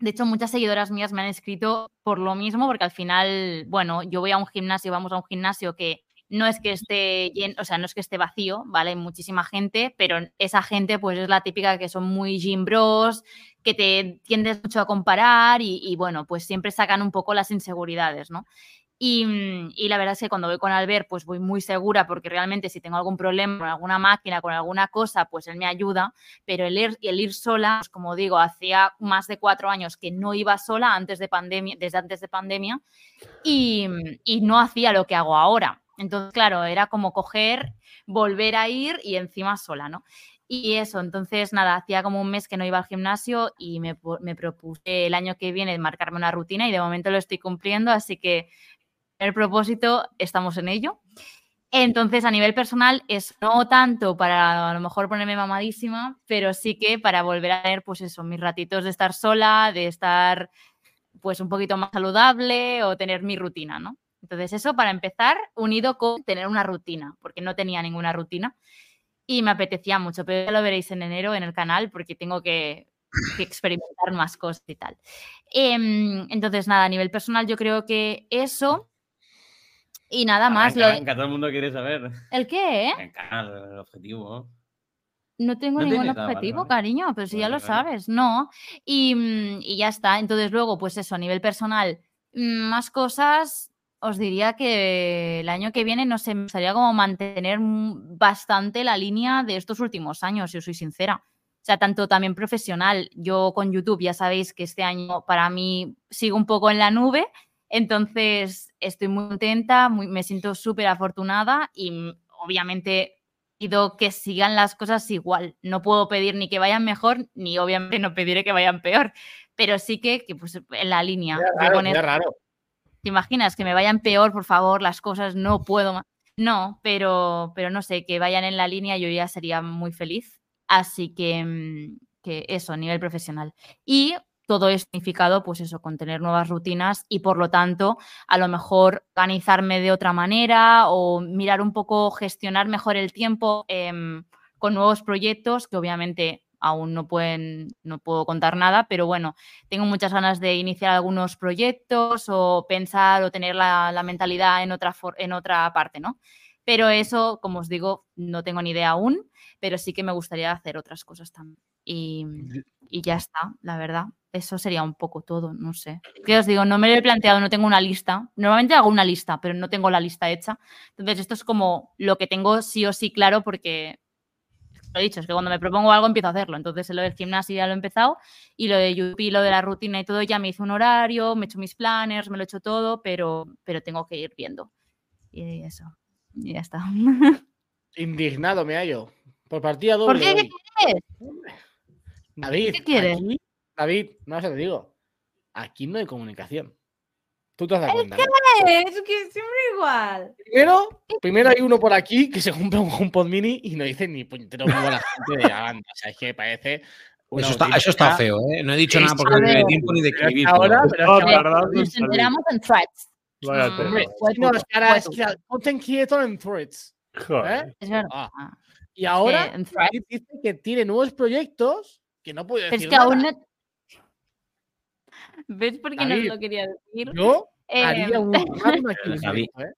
Speaker 3: De hecho, muchas seguidoras mías me han escrito por lo mismo, porque al final, bueno, yo voy a un gimnasio, vamos a un gimnasio que no es que esté lleno, o sea, no es que esté vacío, ¿vale? Hay muchísima gente, pero esa gente, pues es la típica que son muy gym bros, que te tiendes mucho a comparar y, bueno, pues siempre sacan un poco las inseguridades, ¿no? Y, mm, y la verdad es que cuando voy con Albert, pues voy muy segura porque realmente si tengo algún problema con alguna máquina, con alguna cosa, pues él me ayuda, pero el ir, el ir sola, pues como digo, hacía más de cuatro años que no iba sola antes de pandemia, desde antes de pandemia, y, y no hacía lo que hago ahora. Entonces, claro, era como coger, volver a ir y encima sola, ¿no? Y eso, entonces nada, hacía como un mes que no iba al gimnasio y me, me propuse el año que viene marcarme una rutina y de momento lo estoy cumpliendo, así que el propósito estamos en ello. Entonces, a nivel personal, es no tanto para a lo mejor ponerme mamadísima, pero sí que para volver a tener, pues eso, mis ratitos de estar sola, de estar pues un poquito más saludable o tener mi rutina, ¿no? Entonces, eso para empezar, unido con tener una rutina, porque no tenía ninguna rutina y me apetecía mucho, pero ya lo veréis en enero en el canal porque tengo que, que experimentar más cosas y tal. Em, entonces, nada, a nivel personal yo creo que eso y nada más. lo-
Speaker 5: Arranca, todo el mundo quiere saber.
Speaker 3: ¿El qué? eh?
Speaker 5: Arranca, el objetivo.
Speaker 3: No tengo
Speaker 5: No
Speaker 3: ningún objetivo, cariño, pero si ya lo sabes, no. Y, mm, y ya está. Entonces, luego, pues eso, a nivel personal, mm, más cosas. Os diría que el año que viene, no sé, me gustaría como mantener bastante la línea de estos últimos años, si os soy sincera. O sea, tanto también profesional. Yo con YouTube ya sabéis que este año para mí sigo un poco en la nube. Entonces, estoy muy contenta, muy- me siento súper afortunada y mm, obviamente pido que sigan las cosas igual. No puedo pedir ni que vayan mejor, ni obviamente no pediré que vayan peor, pero sí que, que, pues, en la línea. Yo
Speaker 1: raro, raro.
Speaker 3: ¿Te imaginas que me vayan peor, por favor, las cosas? No puedo más. No, pero, pero no sé, que vayan en la línea, yo ya sería muy feliz. Así que, mm, que eso, a nivel profesional. Y todo es significado, pues eso, con tener nuevas rutinas y por lo tanto, a lo mejor organizarme de otra manera o mirar un poco, gestionar mejor el tiempo em, con nuevos proyectos que obviamente aún no pueden, no puedo contar nada, pero bueno, tengo muchas ganas de iniciar algunos proyectos o pensar o tener la, la mentalidad en otra, for- en otra parte, ¿no? Pero eso, como os digo, no tengo ni idea aún, pero sí que me gustaría hacer otras cosas también. Y, y ya está, la verdad. Eso sería un poco todo, no sé. ¿Qué os digo? No me lo he planteado, no tengo una lista. Normalmente hago una lista, pero no tengo la lista hecha. Entonces, esto es como lo que tengo sí o sí claro porque lo he dicho, es que cuando me propongo algo empiezo a hacerlo. Entonces, lo del gimnasio ya lo he empezado y lo de YouTube y lo de la rutina y todo, ya me hice un horario, me he hecho mis planners, me lo he hecho todo, pero, pero tengo que ir viendo. Y eso. Y ya está.
Speaker 1: Indignado me hallo. Por partida
Speaker 3: ¿Por
Speaker 1: doble.
Speaker 3: qué? ¿Qué
Speaker 1: hoy.
Speaker 3: quieres?
Speaker 1: David,
Speaker 3: ¿Qué quieres?
Speaker 1: aquí- David, no sé, te digo. Aquí no hay comunicación. Tú te has dado cuenta. ¿no?
Speaker 3: Es que siempre igual.
Speaker 1: Primero, primero hay uno por aquí que se compra un HomePod mini y no dice ni puñetero como la gente de la banda. O sea, es que parece.
Speaker 4: Eso está, eso está feo, ¿eh? No he dicho nada porque
Speaker 3: a
Speaker 4: no da tiempo ni de escribir.
Speaker 1: ahora, pero es que ahora-
Speaker 3: Nos enteramos en threads. Mm,
Speaker 2: tela.
Speaker 1: Hombre,
Speaker 3: Pues
Speaker 1: no,
Speaker 3: tú,
Speaker 1: es que ahora es
Speaker 3: pues
Speaker 1: que ponte quieto en threads.
Speaker 2: Joder.
Speaker 1: ¿eh?
Speaker 3: Es verdad.
Speaker 1: Ah. Y ahora dice que tiene nuevos proyectos que no puede
Speaker 3: Pero
Speaker 1: decir
Speaker 3: es que aún no. ¿Ves por qué no lo quería decir?
Speaker 1: Yo
Speaker 3: Eh,
Speaker 1: haría un
Speaker 5: Javi.
Speaker 1: ¿eh?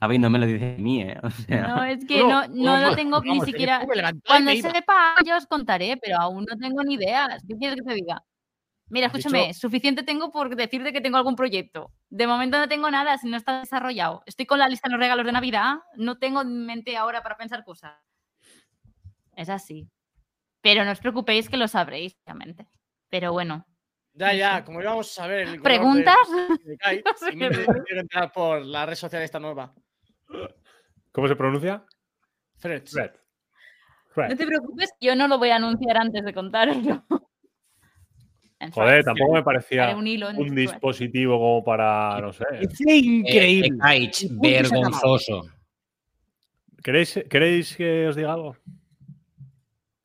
Speaker 5: Javi, no me lo dices a mí, ¿eh? O sea,
Speaker 3: No, es que
Speaker 1: Bueno,
Speaker 3: no, no lo
Speaker 1: vamos,
Speaker 3: tengo ni
Speaker 1: vamos,
Speaker 3: siquiera. Cuando sepa, yo os contaré, pero aún no tengo ni idea. ¿Qué quieres que te diga? Mira, escúchame,
Speaker 1: dicho-
Speaker 3: suficiente tengo por decirte que tengo algún proyecto. De momento no tengo nada si no está desarrollado. Estoy con la lista de los regalos de Navidad, no tengo en mente ahora para pensar cosas. Es así. Pero no os preocupéis que lo sabréis, obviamente. Pero bueno.
Speaker 1: Ya,
Speaker 3: No
Speaker 1: ya, como íbamos a ver. el
Speaker 3: ¿Preguntas?
Speaker 1: de
Speaker 3: No
Speaker 1: y me que entrar por la red social esta nueva.
Speaker 2: ¿Cómo se pronuncia?
Speaker 1: Threads.
Speaker 2: Red.
Speaker 3: No
Speaker 2: Red.
Speaker 3: te preocupes, yo no lo voy a anunciar antes de contaroslo. En
Speaker 2: Joder, tampoco me parecía
Speaker 3: un
Speaker 2: dispositivo como para, no sé.
Speaker 1: Es
Speaker 4: Eh,
Speaker 1: increíble. Se acabó.
Speaker 4: vergonzoso.
Speaker 2: ¿Queréis, ¿Queréis que os diga algo?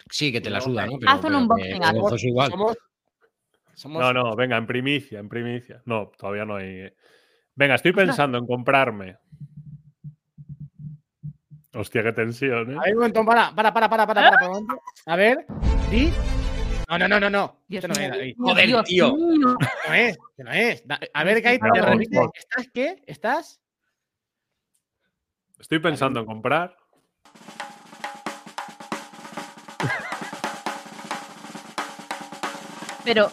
Speaker 4: Sí, que te la
Speaker 1: No,
Speaker 4: suda, ¿no?
Speaker 3: haz un unboxing,
Speaker 4: igual.
Speaker 1: Somos, somos-
Speaker 2: No, no, venga, en primicia, en primicia. No, todavía no hay. Venga, estoy pensando en comprarme. Hostia, qué tensión, ¿eh?
Speaker 1: A ver, un momento, para, para, para, para, para, para, para, un momento. A ver, di. No, no, no, no, no.
Speaker 3: Dios
Speaker 1: Esto no
Speaker 3: mío,
Speaker 1: es, David.
Speaker 4: Joder,
Speaker 3: Dios
Speaker 4: tío.
Speaker 3: mío.
Speaker 1: No es, que no es. A ver, Kai, te repite. ¿Estás qué? ¿Estás?
Speaker 2: Estoy pensando en comprar.
Speaker 3: Pero,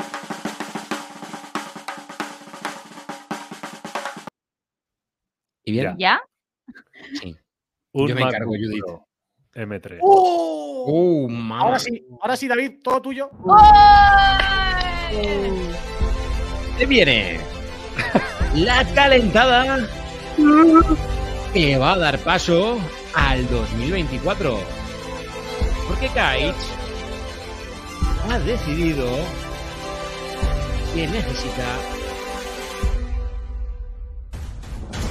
Speaker 4: ¿Y bien?
Speaker 3: ¿ya?
Speaker 4: Sí.
Speaker 2: Un
Speaker 4: Yo me encargo, Judith.
Speaker 2: Pro M3.
Speaker 1: ¡Oh!
Speaker 4: ¡Uh, mamá!
Speaker 1: Ahora sí, ahora sí, David, todo tuyo.
Speaker 4: ¿Qué viene? La calentada que va a dar paso al 2024. Porque Kaich ha decidido que necesita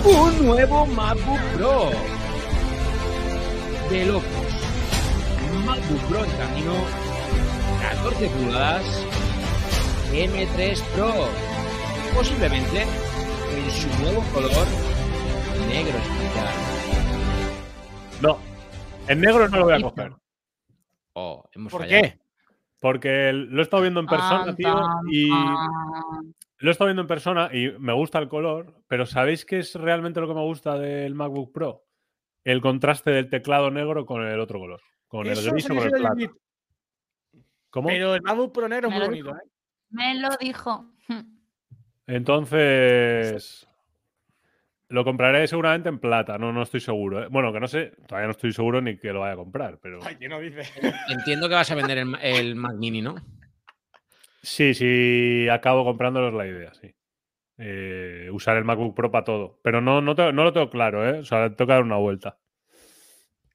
Speaker 4: un nuevo MacBook Pro. De locos. MacBook Pro en camino. 14 pulgadas. M3 Pro. Posiblemente en su nuevo color negro especial.
Speaker 2: No, en negro no lo voy a coger.
Speaker 4: Oh, hemos
Speaker 1: ¿Por
Speaker 4: fallado.
Speaker 1: qué?
Speaker 2: Porque lo he estado viendo en persona, tío, y. lo he estado viendo en persona y me gusta el color, pero ¿sabéis qué es realmente lo que me gusta del MacBook Pro? El contraste del teclado negro con el otro color, con
Speaker 1: Eso
Speaker 2: el gris o con el plata. ¿Cómo?
Speaker 1: Pero el MacBook Pro negro es
Speaker 3: Me
Speaker 1: muy
Speaker 3: lo
Speaker 1: bonito,
Speaker 3: dijo.
Speaker 1: ¿eh?
Speaker 3: Me lo dijo.
Speaker 2: Entonces, lo compraré seguramente en plata, no, no estoy seguro. ¿eh? Bueno, que no sé, todavía no estoy seguro ni que lo vaya a comprar, pero
Speaker 1: Ay, ¿qué no dice?
Speaker 4: Entiendo que vas a vender el, el Mac Mini, ¿no?
Speaker 2: Sí, sí, acabo comprándolos la idea, sí. Eh, usar el MacBook Pro para todo, pero no, no, te- no lo tengo claro, ¿eh? O sea, tengo que dar una vuelta.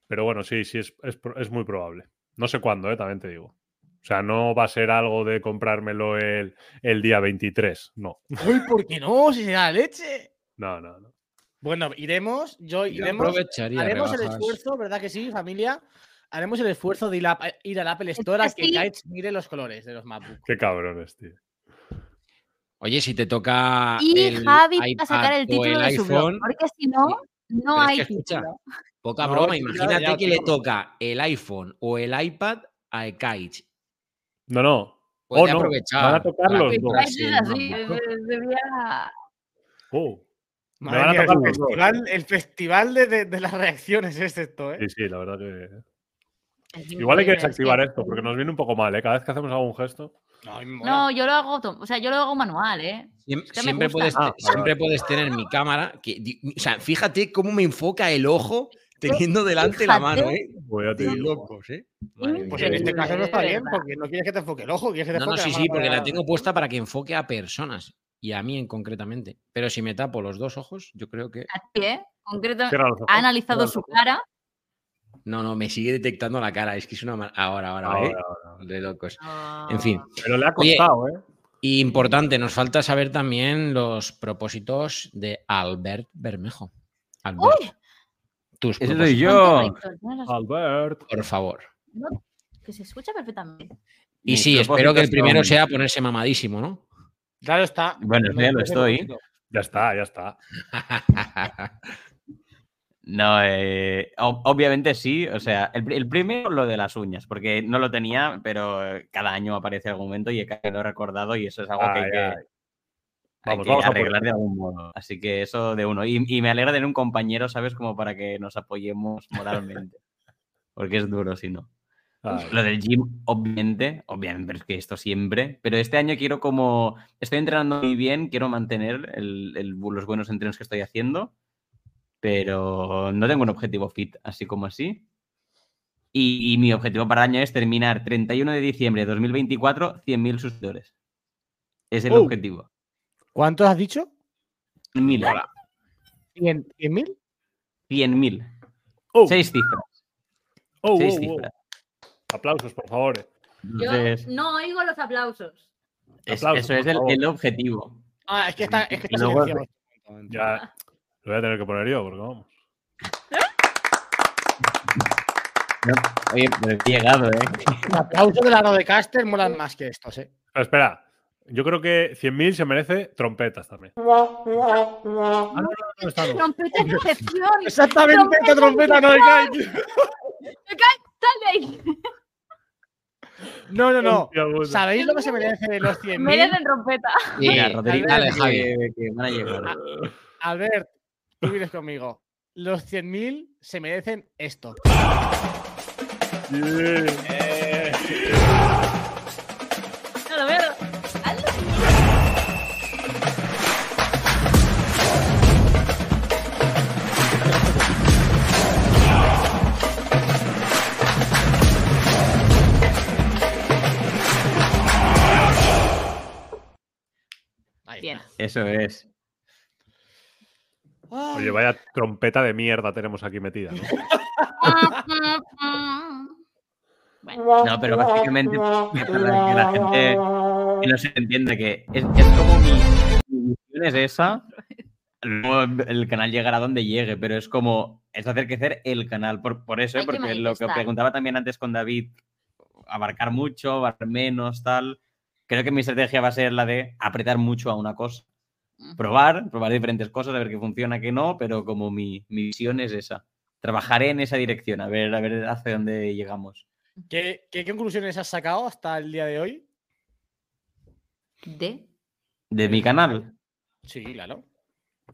Speaker 2: Pero bueno, sí, sí, es, es muy probable. No sé cuándo, ¿eh? También te digo. O sea, no va a ser algo de comprármelo el, el día 23, no.
Speaker 1: Uy, ¿por qué no? Si se da leche.
Speaker 2: No, no, no.
Speaker 1: Bueno, iremos, yo
Speaker 4: Yo
Speaker 1: iremos,
Speaker 4: aprovecharía
Speaker 1: haremos el esfuerzo, ¿verdad que sí, familia? Haremos el esfuerzo de ir, a- ir al Apple Store a
Speaker 3: que.
Speaker 1: Kaich mire los colores de los MacBook.
Speaker 2: Qué cabrones, tío.
Speaker 4: Oye, si te toca
Speaker 3: Y
Speaker 4: el
Speaker 3: Javi va a sacar el
Speaker 4: o
Speaker 3: título
Speaker 4: el
Speaker 3: de su blog,
Speaker 4: iPhone,
Speaker 3: porque si no, no hay
Speaker 4: que escucha,
Speaker 3: título.
Speaker 4: poca
Speaker 1: No,
Speaker 4: broma.
Speaker 1: ya-
Speaker 4: Imagínate
Speaker 1: ya,
Speaker 4: que le toca el iPhone o el iPad a Kaich.
Speaker 2: No, no. Oh, no.
Speaker 4: aprovechar
Speaker 2: Van a tocar los dos.
Speaker 4: el
Speaker 2: Oh, Me van a tocar
Speaker 1: festival, el festival de, de- de las reacciones es esto, ¿eh?
Speaker 2: sí, sí, la verdad que.
Speaker 3: Es
Speaker 2: Igual hay que desactivar esto porque nos viene un poco mal, ¿eh? Cada vez que hacemos algún gesto.
Speaker 1: No.
Speaker 3: No, yo lo hago, o sea, yo lo hago manual, ¿eh?
Speaker 4: Siem-
Speaker 3: Es que me
Speaker 4: siempre, puedes,
Speaker 2: Ah,
Speaker 4: siempre
Speaker 2: vale.
Speaker 4: puedes tener mi cámara. Que, o sea, fíjate cómo me enfoca el ojo teniendo delante la mano, ¿eh?
Speaker 2: Voy a te
Speaker 4: De
Speaker 2: digo.
Speaker 4: locos, ¿eh? Madre
Speaker 1: Pues en este caso no está bien, porque no quieres que te enfoque el ojo, quieres que te
Speaker 4: No, no,
Speaker 1: enfoque
Speaker 4: sí,
Speaker 1: la
Speaker 4: sí,
Speaker 1: mano
Speaker 4: porque la tengo puesta para que enfoque a personas y a mí en concretamente. Pero si me tapo los dos ojos, yo creo que.
Speaker 3: A ti, ¿eh?
Speaker 2: Ojos,
Speaker 3: ha analizado su cara.
Speaker 4: No, no, me sigue detectando la cara. Es que es una. Ahora, ahora, ¿eh?
Speaker 2: Ahora, ahora.
Speaker 4: De locos. En fin.
Speaker 2: Pero le ha
Speaker 4: Oye,
Speaker 2: costado, ¿eh?
Speaker 4: Y importante, nos falta saber también los propósitos de Albert Bermejo. Albert,
Speaker 3: ¡Uy!
Speaker 4: tus
Speaker 5: Ese soy yo.
Speaker 2: Albert.
Speaker 4: por favor.
Speaker 3: No, Que se escucha perfectamente.
Speaker 4: Y
Speaker 5: Mis
Speaker 4: sí, espero que el primero
Speaker 5: son-
Speaker 4: sea ponerse mamadísimo, ¿no?
Speaker 1: Claro está.
Speaker 5: Bueno,
Speaker 1: No
Speaker 5: ya lo estoy.
Speaker 2: Ya está, ya está.
Speaker 5: No, eh, ob- obviamente sí. O sea, el, el primero lo de las uñas, porque no lo tenía, pero eh, cada año aparece algún momento y he quedado recordado y eso es algo que hay
Speaker 2: Ay,
Speaker 5: que, hay
Speaker 2: Vamos,
Speaker 5: que
Speaker 2: vamos a por
Speaker 5: arreglar de algún modo. Así que eso de uno. Y, y me alegra tener un compañero, ¿sabes? Como para que nos apoyemos moralmente. Porque es duro si no.
Speaker 2: Ay.
Speaker 5: Lo del gym, obviamente, obviamente, pero es que esto siempre. Pero este año quiero como. Estoy entrenando muy bien, quiero mantener el- el- los buenos entrenos que estoy haciendo. Pero no tengo un objetivo fit, así como así. Y, y mi objetivo para el año es terminar 31 de diciembre de 2024, 100.000 suscriptores. Es el
Speaker 2: Oh.
Speaker 5: objetivo.
Speaker 1: ¿Cuántos has dicho?
Speaker 5: 100.000.
Speaker 1: ¿Cien cien mil?
Speaker 5: 100.000.
Speaker 2: Oh,
Speaker 5: Seis cifras.
Speaker 2: oh,
Speaker 5: Seis
Speaker 2: oh, oh.
Speaker 5: cifras.
Speaker 2: Aplausos, por favor. eh.
Speaker 3: Yo
Speaker 5: Entonces,
Speaker 3: no oigo los aplausos.
Speaker 5: es-
Speaker 2: aplausos,
Speaker 5: eso es el, el objetivo.
Speaker 1: Ah, es que está, es que está
Speaker 5: luego-.
Speaker 2: Ya lo voy a tener que poner yo, porque vamos.
Speaker 5: Oye, pero he llegado, ¿eh?
Speaker 1: El aplauso de la Rodecaster molan más que estos, ¿eh?
Speaker 2: Pero espera, yo creo que 100.000 se merece trompetas también. Ah, no, no, no, no, no.
Speaker 3: Trompeta de excepción.
Speaker 1: Exactamente, esta trompeta no
Speaker 3: excepción.
Speaker 1: hay.
Speaker 3: ¡Sal de ahí!
Speaker 1: No, no, no. ¿Sabéis lo que se merece los 100.000?
Speaker 3: Merecen trompeta.
Speaker 5: Venga, Rodrigo,
Speaker 4: dale,
Speaker 5: que-
Speaker 4: Javi.
Speaker 5: que van a llegar.
Speaker 1: Albert, tú vienes conmigo. Los 100.000 se merecen esto.
Speaker 3: Bien.
Speaker 5: Eso es.
Speaker 2: Oye, vaya trompeta de mierda tenemos aquí metida. ¿no?
Speaker 3: Bueno,
Speaker 5: No, pero básicamente que para que la gente que no se entienda que es, es como mi, mi misión es esa. Luego el canal llegará donde llegue, pero es como es hacer crecer el canal. Por, por eso,
Speaker 3: Hay que
Speaker 5: porque lo que preguntaba también antes con David, abarcar mucho, abarcar menos, tal. Creo que mi estrategia va a ser la de apretar mucho a una cosa. Probar, probar diferentes cosas, a ver qué funciona, qué no, pero como mi, mi visión es esa. Trabajaré en esa dirección, a ver, a ver hacia dónde llegamos.
Speaker 1: ¿Qué, qué conclusiones has sacado hasta el día de hoy?
Speaker 3: De.
Speaker 5: De mi canal.
Speaker 1: Sí, claro.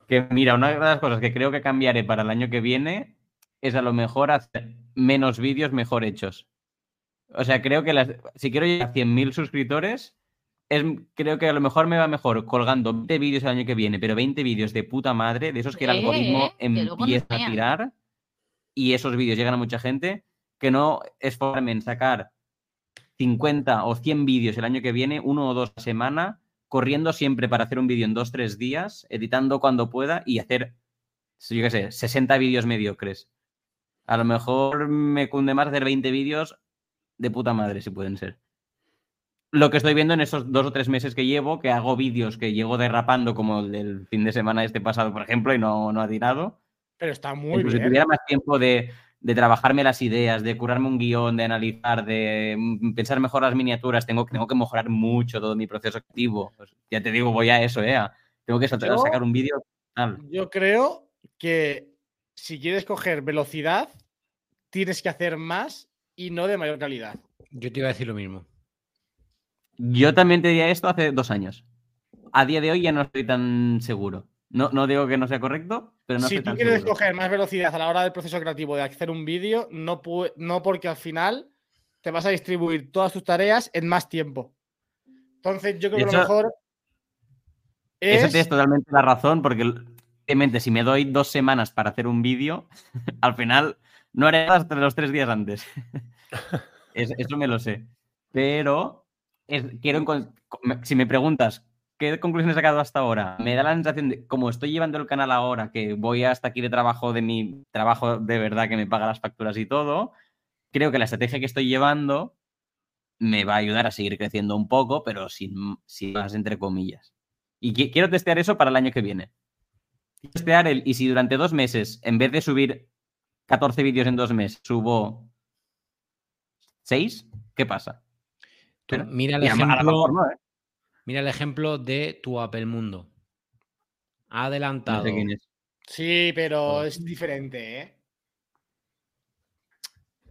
Speaker 5: Que mira, una de las cosas que creo que cambiaré para el año que viene es a lo mejor hacer menos vídeos mejor hechos. O sea, creo que las- si quiero llegar a 100.000 suscriptores, es, creo que a lo mejor me va mejor colgando 20 vídeos el año que viene, pero 20 vídeos de puta madre, de esos que el
Speaker 3: Eh,
Speaker 5: algoritmo
Speaker 3: no
Speaker 5: empieza a tirar y esos vídeos llegan a mucha gente, que no esforzarme en sacar 50 o 100 vídeos el año que viene, uno o dos a semana, corriendo siempre para hacer un vídeo en dos, tres días, editando cuando pueda y hacer, yo qué sé, 60 vídeos mediocres. A lo mejor me cunde más hacer 20 vídeos de puta madre, si pueden ser. Lo que estoy viendo en esos dos o tres meses que llevo, que hago vídeos que llego derrapando como el del fin de semana este pasado, por ejemplo, y no, no ha tirado.
Speaker 1: Pero está muy
Speaker 5: Incluso si
Speaker 1: bien.
Speaker 5: tuviera más tiempo de, de trabajarme las ideas, de curarme un guion, de analizar, de mm, pensar mejor las miniaturas, tengo, tengo que mejorar mucho todo mi proceso activo. Pues, ya te digo, voy a eso, ¿eh? Tengo que saltar-
Speaker 1: Yo-
Speaker 5: sacar un vídeo. tal.
Speaker 1: Yo creo que si quieres coger velocidad, tienes que hacer más y no de mayor calidad.
Speaker 4: Yo te iba a decir lo mismo.
Speaker 5: Yo también te diría esto hace dos años. A día de hoy ya no estoy tan seguro. No, no digo que no sea correcto, pero no
Speaker 1: si
Speaker 5: estoy
Speaker 1: tú
Speaker 5: tan
Speaker 1: quieres
Speaker 5: seguro.
Speaker 1: coger más velocidad a la hora del proceso creativo de hacer un vídeo, no, pu- no porque al final te vas a distribuir todas tus tareas en más tiempo. Entonces, yo creo que lo mejor
Speaker 5: Eso
Speaker 1: es.
Speaker 5: tienes totalmente la razón, porque obviamente si me doy dos semanas para hacer un vídeo, al final no haré nada hasta los tres días antes. Es- eso me lo sé. Pero es- quiero si me preguntas qué conclusiones he sacado hasta ahora, me da la sensación de, como estoy llevando el canal ahora, que voy hasta aquí de trabajo de mi trabajo de verdad que me paga las facturas y todo, creo que la estrategia que estoy llevando me va a ayudar a seguir creciendo un poco, pero sin, sin más entre comillas. Y qui- quiero testear eso para el año que viene. Quiero Testear el, y si durante dos meses, en vez de subir 14 vídeos en dos meses, subo 6, ¿qué pasa? Pero-
Speaker 4: mira, el ejemplo,
Speaker 5: no, ¿eh?
Speaker 4: mira el ejemplo de tu Apple Mundo. Ha
Speaker 5: No
Speaker 4: adelantado.
Speaker 5: sé quién es.
Speaker 1: Sí, pero
Speaker 4: Oh.
Speaker 1: es diferente, ¿eh?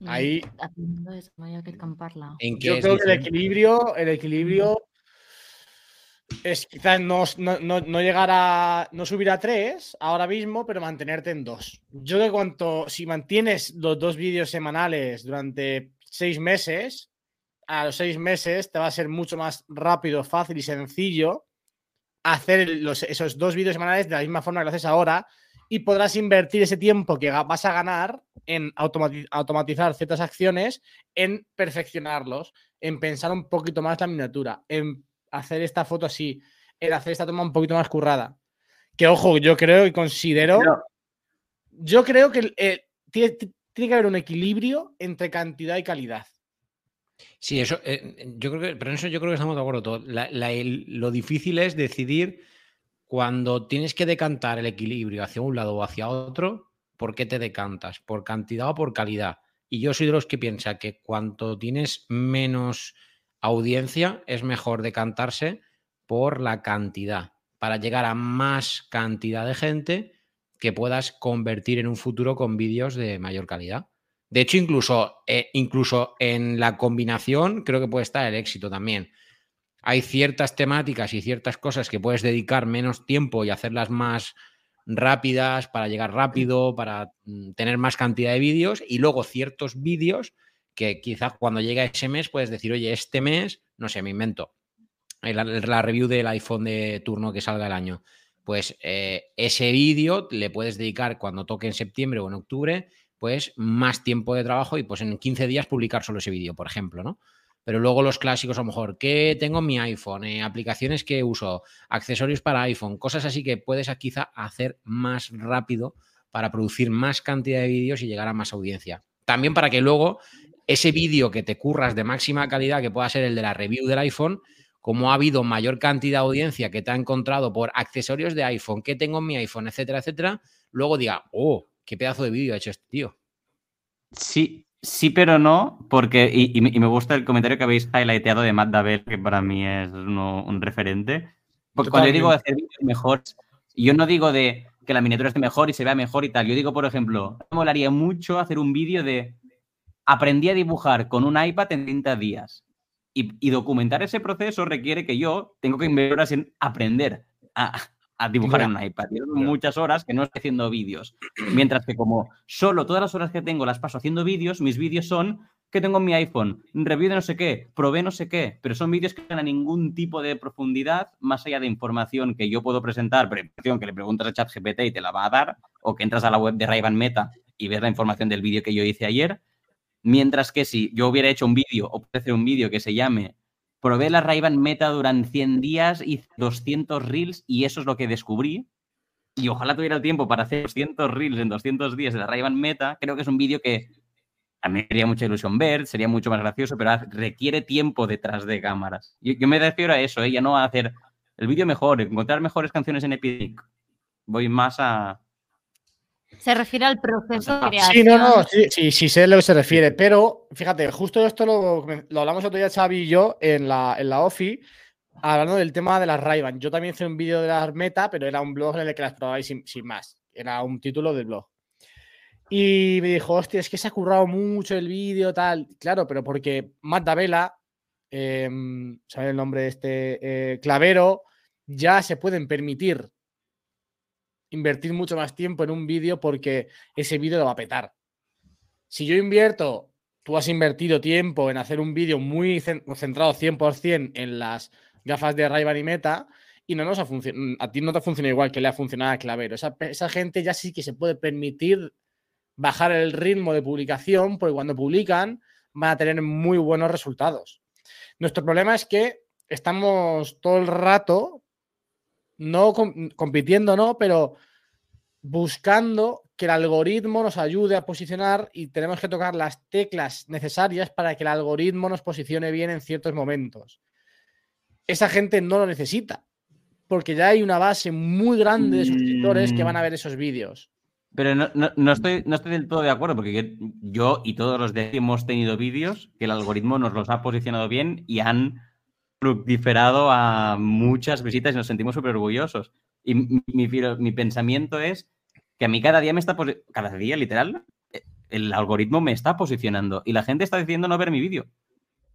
Speaker 1: Ahí-
Speaker 3: no.
Speaker 4: ¿En qué
Speaker 1: Yo creo que el equilibrio, el equilibrio es quizás no, no, no- no llegar a. no subir a 3 ahora mismo, pero mantenerte en 2. Yo que cuanto. Si mantienes los dos vídeos semanales durante seis meses, a los seis meses te va a ser mucho más rápido, fácil y sencillo hacer los- esos dos vídeos semanales de la misma forma que lo haces ahora y podrás invertir ese tiempo que vas a ganar en automati- automatizar ciertas acciones, en perfeccionarlos, en pensar un poquito más la miniatura, en hacer esta foto así, en hacer esta toma un poquito más currada. Que ojo, yo creo y considero, yo creo que eh, tiene, tiene que haber un equilibrio entre cantidad y calidad.
Speaker 4: Sí, eso, eh, yo creo que, pero en eso yo creo que estamos de acuerdo todos. Lo difícil es decidir cuando tienes que decantar el equilibrio hacia un lado o hacia otro, ¿por qué te decantas? ¿Por cantidad o por calidad? Y yo soy de los que piensa que cuanto tienes menos audiencia, es mejor decantarse por la cantidad, para llegar a más cantidad de gente que puedas convertir en un futuro con vídeos de mayor calidad. De hecho, incluso, eh, incluso en la combinación creo que puede estar el éxito también. Hay ciertas temáticas y ciertas cosas que puedes dedicar menos tiempo y hacerlas más rápidas para llegar rápido, para mm, tener más cantidad de vídeos y luego ciertos vídeos que quizás cuando llega ese mes puedes decir, oye, este mes, no sé, me invento, la, la review del iPhone de turno que salga el año pues eh, ese vídeo le puedes dedicar cuando toque en septiembre o en octubre, pues más tiempo de trabajo y pues en 15 días publicar solo ese vídeo, por ejemplo, ¿no? Pero luego los clásicos, a lo mejor, ¿qué tengo en mi iPhone? Eh, aplicaciones que uso, accesorios para iPhone, cosas así que puedes quizá hacer más rápido para producir más cantidad de vídeos y llegar a más audiencia. También para que luego ese vídeo que te curras de máxima calidad, que pueda ser el de la review del iPhone, como ha habido mayor cantidad de audiencia que te ha encontrado por accesorios de iPhone, que tengo en mi iPhone, etcétera, etcétera, luego diga, oh, qué pedazo de vídeo ha hecho este tío.
Speaker 5: Sí, sí, pero no, porque, y, me gusta el comentario que habéis highlighteado de Matt Dabel, que para mí es un referente. Porque cuando yo digo hacer vídeos mejores, yo no digo de que la miniatura esté mejor y se vea mejor y tal. Yo digo, por ejemplo, me molaría mucho hacer un vídeo de aprendí a dibujar con un iPad en 30 días. Y, documentar ese proceso requiere que yo tengo que invertir horas en aprender a, dibujar en un iPad. muchas horas que no estoy haciendo vídeos. Mientras que como solo todas las horas que tengo las paso haciendo vídeos, mis vídeos son que tengo en mi iPhone, review de no sé qué, probé no sé qué, pero son vídeos que no tienen ningún tipo de profundidad más allá de información que yo puedo presentar, pero información que le preguntas a ChatGPT y te la va a dar, o que entras a la web de ray Meta y ves la información del vídeo que yo hice ayer, Mientras que si yo hubiera hecho un vídeo o puede hacer un vídeo que se llame Probé la ray Meta durante 100 días y 200 reels y eso es lo que descubrí. Y ojalá tuviera el tiempo para hacer 200 reels en 200 días de la ray Meta. Creo que es un vídeo que a mí me haría mucha ilusión ver, sería mucho más gracioso, pero requiere tiempo detrás de cámaras. Yo, me refiero a eso, ¿eh? ya no a hacer el vídeo mejor, encontrar mejores canciones en Epic. Voy más a,
Speaker 3: se refiere al proceso de
Speaker 1: creación. Sí, no, no, sí, sí, sé a lo que se refiere, pero fíjate, justo esto lo, lo hablamos otro día Xavi y yo en la, en la OFI, hablando del tema de las ray Yo también hice un vídeo de las meta, pero era un blog en el que las probáis sin, más. Era un título del blog. Y me dijo, hostia, es que se ha currado mucho el vídeo, tal. Claro, pero porque Matt Davela, eh, ¿sabes el nombre de este? Eh, Clavero, ya se pueden permitir invertir mucho más tiempo en un vídeo porque ese vídeo lo va a petar. Si yo invierto, tú has invertido tiempo en hacer un vídeo muy centrado 100% en las gafas de ray y Meta y no nos ha funcionado, a ti no te funciona igual que le ha funcionado a Clavero. Esa, esa gente ya sí que se puede permitir bajar el ritmo de publicación porque cuando publican van a tener muy buenos resultados. Nuestro problema es que estamos todo el rato no compitiendo, no, pero buscando que el algoritmo nos ayude a posicionar y tenemos que tocar las teclas necesarias para que el algoritmo nos posicione bien en ciertos momentos. Esa gente no lo necesita, porque ya hay una base muy grande de suscriptores que van a ver esos vídeos.
Speaker 5: Pero no, estoy, no estoy del todo de acuerdo, porque yo y todos los de hemos tenido vídeos que el algoritmo nos los ha posicionado bien y han fructiferado a muchas visitas y nos sentimos súper orgullosos. Y mi, pensamiento es que a mí cada día me está, cada día literal, eh, el algoritmo me está posicionando y la gente está decidiendo no ver mi vídeo.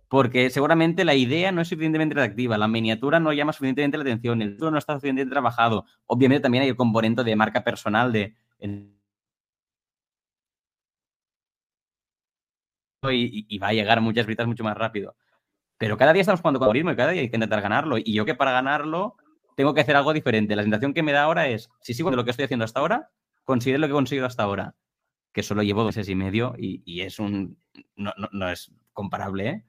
Speaker 5: Porque seguramente la idea no es suficientemente atractiva, la miniatura no llama suficientemente la atención, el título no está suficientemente trabajado. Obviamente también hay el componente de marca personal de... Y, y, va a llegar muchas visitas mucho más rápido. Pero cada día estamos jugando con algoritmo y cada día hay que intentar ganarlo. Y yo que para ganarlo tengo que hacer algo diferente. La sensación que me da ahora es, si sigo de lo que estoy haciendo hasta ahora, considero lo que he conseguido hasta ahora, que solo llevo dos meses y medio y, es un... No, es comparable, ¿eh?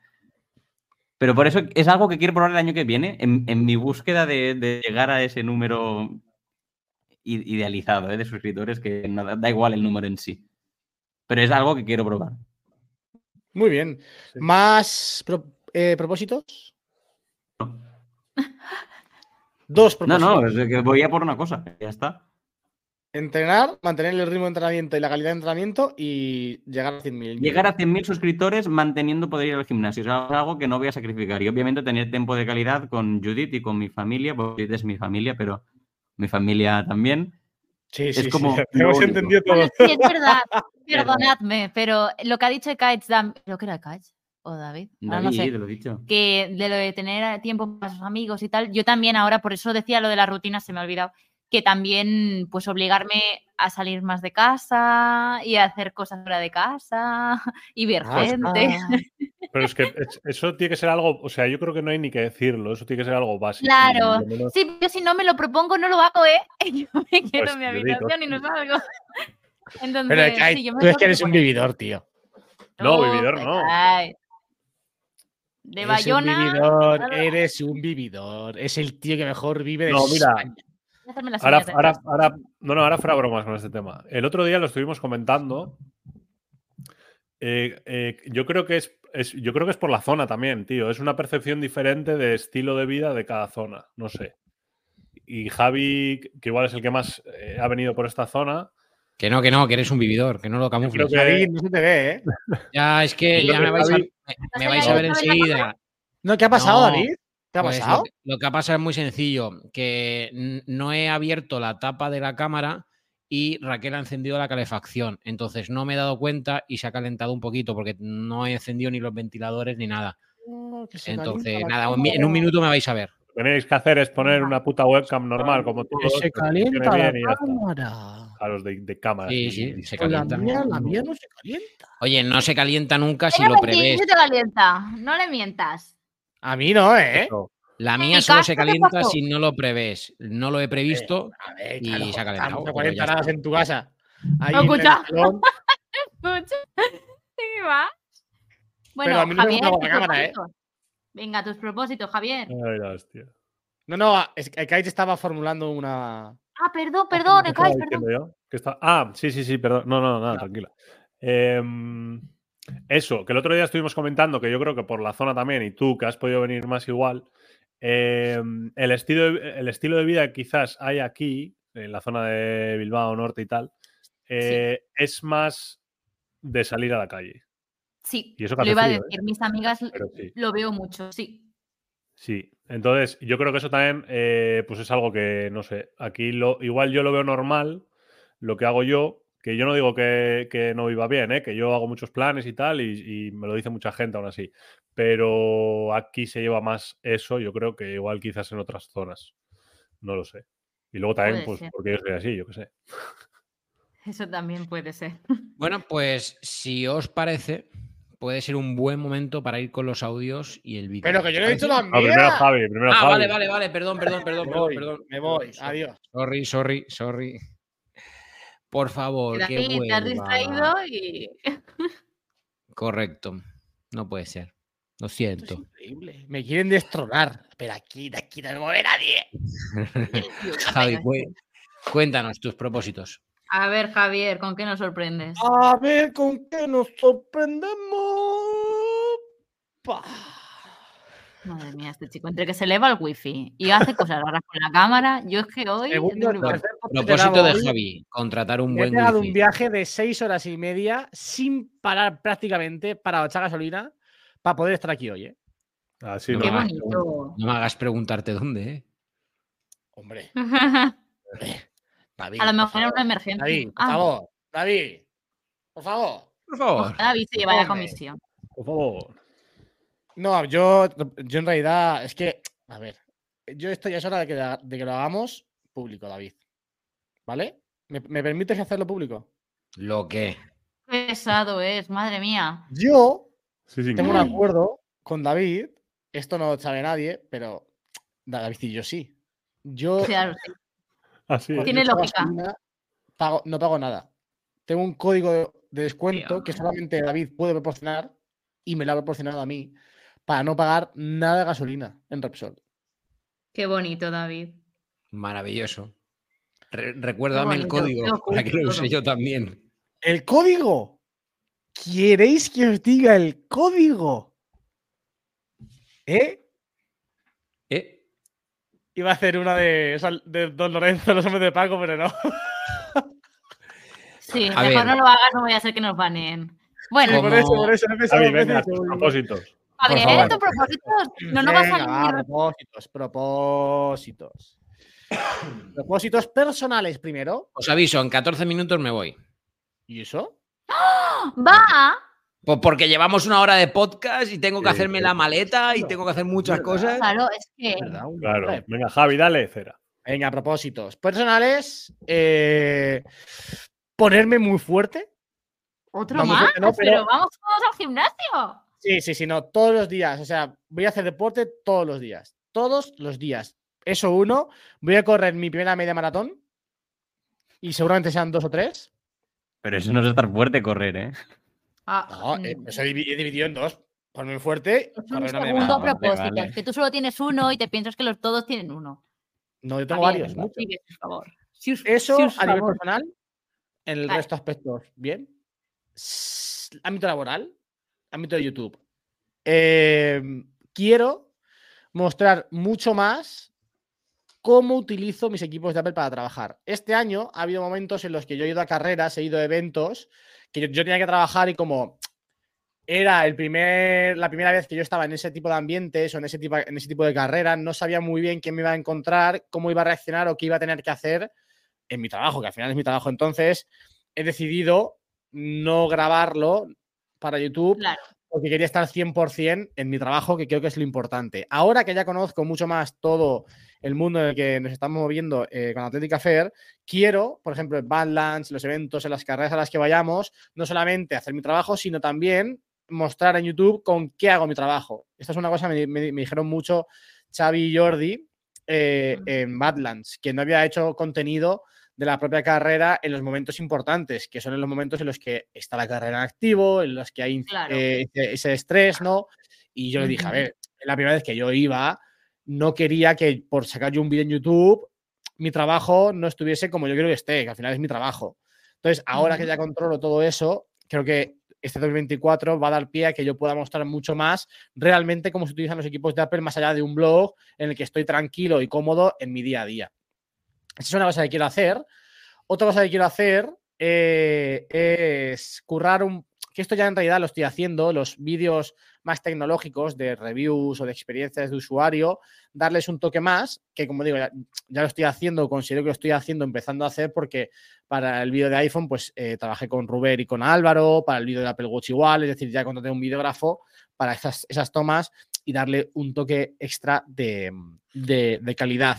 Speaker 5: Pero por eso es algo que quiero probar el año que viene, en, mi búsqueda de, llegar a ese número idealizado ¿eh? de suscriptores, que da igual el número en sí. Pero es algo que quiero probar.
Speaker 1: Muy bien. ¿Más eh, propósitos? Dos
Speaker 5: propósitos. No, no, es que voy a por una cosa, ya está.
Speaker 1: entrenar, mantener el ritmo de entrenamiento y la calidad de entrenamiento y llegar a 100.000.
Speaker 5: Llegar a 100.000 suscriptores manteniendo poder ir al gimnasio. Es algo que no voy a sacrificar. Y obviamente tener tiempo de calidad con Judith y con mi familia, porque Judith es mi familia, pero mi familia también.
Speaker 1: Sí,
Speaker 5: es
Speaker 1: sí, sí,
Speaker 5: como
Speaker 1: Hemos
Speaker 5: lo único.
Speaker 1: entendido todo.
Speaker 3: Bueno, sí, es verdad. Perdonadme, pero lo que ha dicho Dam- creo que era Kaich o David, no sé,
Speaker 5: te lo he dicho.
Speaker 3: que de lo de tener tiempo para sus amigos y tal, yo también ahora, por eso decía lo de la rutina, se me ha olvidado, que también pues obligarme a salir más de casa y a hacer cosas fuera de casa y ver
Speaker 1: Ah,
Speaker 3: gente.
Speaker 2: Pero es que es- eso tiene que ser algo, o sea, yo creo que no hay ni que decirlo, eso tiene que ser algo básico.
Speaker 3: Claro.
Speaker 2: menos-
Speaker 3: Sí, yo si no me lo propongo no lo hago, ¿eh? Yo me quedo
Speaker 2: Pues,
Speaker 3: en mi habitación y no salgo. Entonces,
Speaker 1: Pero Kai,
Speaker 3: sí, yo me
Speaker 1: tú es que eres un vividor, tío.
Speaker 2: No, vividor no.
Speaker 3: Kai. De
Speaker 1: Eres un
Speaker 3: Bayona.
Speaker 1: vividor,
Speaker 3: nada.
Speaker 1: eres un vividor. Es el tío que mejor vive de
Speaker 2: No, mira,
Speaker 1: España.
Speaker 3: Voy a hacerme las
Speaker 2: Ahora, ahora, ahora, no, no, ahora fuera bromas con este tema. El otro día lo estuvimos comentando. Eh, eh, yo creo que es, es- yo creo que es por la zona también, tío. Es una percepción diferente de estilo de vida de cada zona. No sé. Y Javi, que igual es el que más eh, ha venido por esta zona.
Speaker 4: Que no, que no, que eres un vividor, que no lo camufles.
Speaker 2: creo que-
Speaker 1: David, no se te ve, ¿eh?
Speaker 4: Ya, es que ya me vais, a,
Speaker 2: Javi-
Speaker 4: me-
Speaker 3: ¿Estás
Speaker 4: me
Speaker 3: ahí
Speaker 4: vais a ver enseguida.
Speaker 1: No, ¿qué ha pasado,
Speaker 4: No,
Speaker 1: David? ¿Qué ha
Speaker 4: Pues
Speaker 1: pasado?
Speaker 4: Lo, que- lo que ha pasado es muy sencillo, que no he abierto la tapa de la cámara y Raquel ha encendido la calefacción. Entonces no me he dado cuenta y se ha calentado un poquito porque no he encendido ni los ventiladores ni nada. Entonces, nada, en un minuto me vais a ver.
Speaker 2: Tenéis que hacer es poner una puta webcam normal, como todos.
Speaker 1: se calienta la
Speaker 2: y
Speaker 1: cámara.
Speaker 2: A los de, de cámara.
Speaker 4: Sí,
Speaker 2: y-
Speaker 4: sí,
Speaker 2: y-
Speaker 4: se
Speaker 1: Con la
Speaker 4: calienta.
Speaker 1: mía, la mía no se calienta.
Speaker 4: Oye, no se calienta nunca si lo prevés.
Speaker 3: sí te calienta. No le mientas.
Speaker 1: A mí no, ¿eh?
Speaker 2: Eso.
Speaker 4: La
Speaker 3: ¿En
Speaker 4: mía solo se calienta si no lo prevés. No lo he previsto.
Speaker 1: A ver,
Speaker 4: Y
Speaker 1: claro,
Speaker 4: se ha calentado,
Speaker 1: No 40
Speaker 4: ya
Speaker 1: grados
Speaker 4: está.
Speaker 1: en tu casa. Ahí
Speaker 3: No, escucha. Escucha. ¿Qué va? Bueno,
Speaker 1: a mí no me
Speaker 3: Javier,
Speaker 1: gusta la cámara, ¿eh?
Speaker 3: Venga, tus propósitos, Javier.
Speaker 2: Ay, la hostia.
Speaker 1: No, no, es que Kai te estaba formulando una.
Speaker 3: Ah, perdón, perdón,
Speaker 2: ¿Qué
Speaker 3: Kai,
Speaker 2: estaba
Speaker 3: perdón.
Speaker 2: diciendo yo? ¿Qué está- Ah, sí, sí, sí, perdón. No, no, nada, tranquila. Em, eso, que el otro día estuvimos comentando que yo creo que por la zona también, y tú que has podido venir más igual, em, el, estilo de, el estilo de vida que quizás hay aquí, en la zona de Bilbao Norte y tal, eh, es más de salir a la calle.
Speaker 3: Sí,
Speaker 2: Y eso que
Speaker 3: lo iba a
Speaker 2: ¿eh?
Speaker 3: decir. Mis amigas
Speaker 2: sí.
Speaker 3: lo veo mucho, sí.
Speaker 2: Sí, entonces yo creo que eso también eh, pues es algo que, no sé, aquí lo, igual yo lo veo normal, lo que hago yo, que yo no digo que, que no viva bien, ¿eh? que yo hago muchos planes y tal, y, y me lo dice mucha gente aún así, pero aquí se lleva más eso, yo creo que igual quizás en otras zonas, no lo sé. Y luego también,
Speaker 3: Puede
Speaker 2: pues
Speaker 3: ser.
Speaker 2: porque yo soy así, yo qué sé.
Speaker 3: Eso también puede ser.
Speaker 4: Bueno, pues si os parece, puede ser un buen momento para ir con los audios y el vídeo.
Speaker 1: Pero que yo no he
Speaker 4: ¿Os
Speaker 1: dicho
Speaker 4: parece?
Speaker 1: la
Speaker 2: Ah, primero. Javi, primero
Speaker 4: Ah,
Speaker 2: Javi.
Speaker 4: vale, vale, vale, perdón, perdón, perdón,
Speaker 1: Me
Speaker 4: perdón,
Speaker 1: voy,
Speaker 4: perdón.
Speaker 1: me voy. Adiós.
Speaker 4: Sorry, sorry, sorry. Por favor, que
Speaker 3: David, te has distraído y.
Speaker 4: Correcto. No puede ser. Lo
Speaker 1: es
Speaker 4: siento.
Speaker 1: increíble. Me quieren destronar. Pero aquí, de aquí no me mueve nadie.
Speaker 4: Javi, cuéntanos tus propósitos.
Speaker 3: A ver, Javier, ¿con qué nos sorprendes?
Speaker 1: A ver con qué nos sorprendemos. Pa.
Speaker 3: Madre mía, este chico, entre que se eleva el wifi y hace cosas raras con la cámara, yo es que hoy.
Speaker 1: Segundo, tercer
Speaker 4: Propósito de Javi, contratar un buen
Speaker 1: pegado un
Speaker 4: wifi.
Speaker 1: viaje de seis horas y media sin parar prácticamente para echar gasolina para poder estar aquí hoy. ¿eh?
Speaker 2: Así
Speaker 4: No me hagas. No me hagas preguntarte dónde, ¿eh?
Speaker 1: Hombre,
Speaker 3: A
Speaker 1: David.
Speaker 3: lo
Speaker 1: por
Speaker 3: mejor era una emergencia.
Speaker 1: David, por
Speaker 3: Ah,
Speaker 1: favor. David, por favor.
Speaker 4: Por favor.
Speaker 3: David se lleva la comisión.
Speaker 2: Por favor.
Speaker 1: No, yo, yo en realidad es que, a ver, yo esto ya es hora de que, de que lo hagamos público, David. ¿Vale? ¿Me, me permites hacerlo público?
Speaker 4: Lo que.
Speaker 3: Qué pesado es, madre mía.
Speaker 1: Yo
Speaker 2: Sí, sí,
Speaker 1: tengo un acuerdo con David. Esto no lo sabe nadie, pero David y yo sí. Yo
Speaker 3: Claro, sí.
Speaker 2: Así es.
Speaker 1: cuando
Speaker 3: Tiene
Speaker 1: echo
Speaker 3: lógica.
Speaker 1: gasolina, pago- no pago nada. Tengo un código de, de descuento que solamente David puede proporcionar y me lo ha proporcionado a mí para no pagar nada de gasolina en Repsol.
Speaker 3: Qué bonito, David.
Speaker 4: Maravilloso. Re- recuérdame el código para que lo use yo también.
Speaker 1: El código. ¿Queréis que os diga el código? ¿Eh?
Speaker 4: ¿Eh?
Speaker 1: Iba a hacer una de, Don Lorenzo, los hombres de Paco, pero no.
Speaker 3: Sí,
Speaker 4: A
Speaker 3: mejor
Speaker 4: ver.
Speaker 3: no lo hagas, no voy a hacer que nos baneen. Bueno,
Speaker 4: Sí,
Speaker 1: por eso, por eso
Speaker 2: Javi,
Speaker 1: he
Speaker 2: venga, tus propósitos.
Speaker 3: a ver,
Speaker 1: favor.
Speaker 3: estos propósitos no nos va a salir.
Speaker 1: propósitos, propósitos. propósitos personales primero.
Speaker 4: Os aviso, en 14 minutos me voy.
Speaker 1: ¿Y eso?
Speaker 3: Va.
Speaker 4: Pues porque llevamos una hora de podcast y tengo que hacerme la maleta y tengo que hacer muchas cosas.
Speaker 3: Claro, es que.
Speaker 2: Claro. Venga, Javi, dale, cera.
Speaker 1: Venga, propósitos personales. eh, ponerme muy fuerte.
Speaker 3: Otro
Speaker 1: Vamos,
Speaker 3: más.
Speaker 1: no,
Speaker 3: pero...
Speaker 1: pero-
Speaker 3: vamos todos al gimnasio.
Speaker 1: Sí, sí, sí, no, todos los días. O sea, voy a hacer deporte todos los días. Todos los días. Eso uno. Voy a correr mi primera media maratón. Y seguramente sean dos o tres.
Speaker 5: Pero eso no es estar fuerte correr, ¿eh?
Speaker 3: Ah,
Speaker 1: No, eh, eso he divi- he dividido en dos. Ponerme fuerte.
Speaker 3: Es un segundo propósito.
Speaker 5: vale.
Speaker 3: Que tú solo tienes uno y te piensas que los todos tienen uno.
Speaker 1: No, yo tengo varios. muchos.
Speaker 3: sigue, por favor. Si os-
Speaker 1: Eso
Speaker 3: si
Speaker 1: a nivel personal. En el
Speaker 3: Vale.
Speaker 1: resto de aspectos, bien. Ámbito laboral, ámbito de YouTube. Eh, quiero mostrar mucho más cómo utilizo mis equipos de Apple para trabajar. Este año ha habido momentos en los que yo he ido a carreras, he ido a eventos, que yo, yo tenía que trabajar y como era el primer, la primera vez que yo estaba en ese tipo de ambientes o en ese tipo, en ese tipo de carreras, no sabía muy bien qué me iba a encontrar, cómo iba a reaccionar o qué iba a tener que hacer en mi trabajo, que al final es mi trabajo. Entonces, he decidido no grabarlo para YouTube
Speaker 3: Claro.
Speaker 1: porque quería estar 100% en mi trabajo, que creo que es lo importante. Ahora que ya conozco mucho más todo el mundo en el que nos estamos moviendo eh, con Atlética Fair, quiero, por ejemplo, en Badlands, los eventos, en las carreras a las que vayamos, no solamente hacer mi trabajo, sino también mostrar en YouTube con qué hago mi trabajo. Esta es una cosa que me, me- me dijeron mucho Xavi y Jordi eh, en Badlands, que no había hecho contenido de la propia carrera en los momentos importantes, que son en los momentos en los que está la carrera en activo, en los que hay
Speaker 3: Claro.
Speaker 1: eh, ese, ese estrés, ¿no? Y yo le dije, a ver, la primera vez que yo iba, no quería que por sacar yo un vídeo en YouTube, mi trabajo no estuviese como yo quiero que esté, que al final es mi trabajo. Entonces, ahora que ya controlo todo eso, creo que este 2024 va a dar pie a que yo pueda mostrar mucho más realmente cómo se utilizan los equipos de Apple más allá de un blog en el que estoy tranquilo y cómodo en mi día a día. Esa es una cosa que quiero hacer. Otra cosa que quiero hacer eh, es currar un... Que esto ya en realidad lo estoy haciendo, los vídeos más tecnológicos de reviews o de experiencias de usuario, darles un toque más, que como digo, ya, lo estoy haciendo, considero que lo estoy haciendo, empezando a hacer, porque para el vídeo de iPhone, pues eh, trabajé con Ruber y con Álvaro, para el vídeo de Apple Watch igual, es decir, ya contraté un videógrafo para esas, esas tomas y darle un toque extra de, de- de calidad.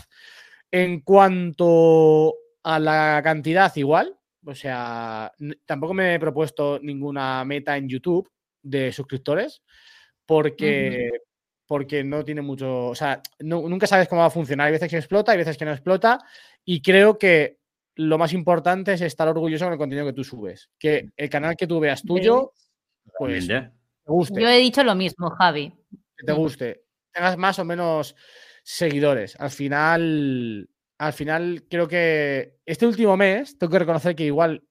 Speaker 1: En cuanto a la cantidad, igual, o sea, tampoco me he propuesto ninguna meta en YouTube de suscriptores, porque, porque no tiene mucho, o sea, no- nunca sabes cómo va a funcionar. Hay veces que explota, hay veces que no explota, y creo que lo más importante es estar orgulloso con el contenido que tú subes. Que el canal que tú veas tuyo, pues te guste
Speaker 3: Yo he dicho lo mismo, Javi.
Speaker 1: que te guste, tengas más o menos seguidores. Al final, al final creo que este último mes tengo que reconocer que igual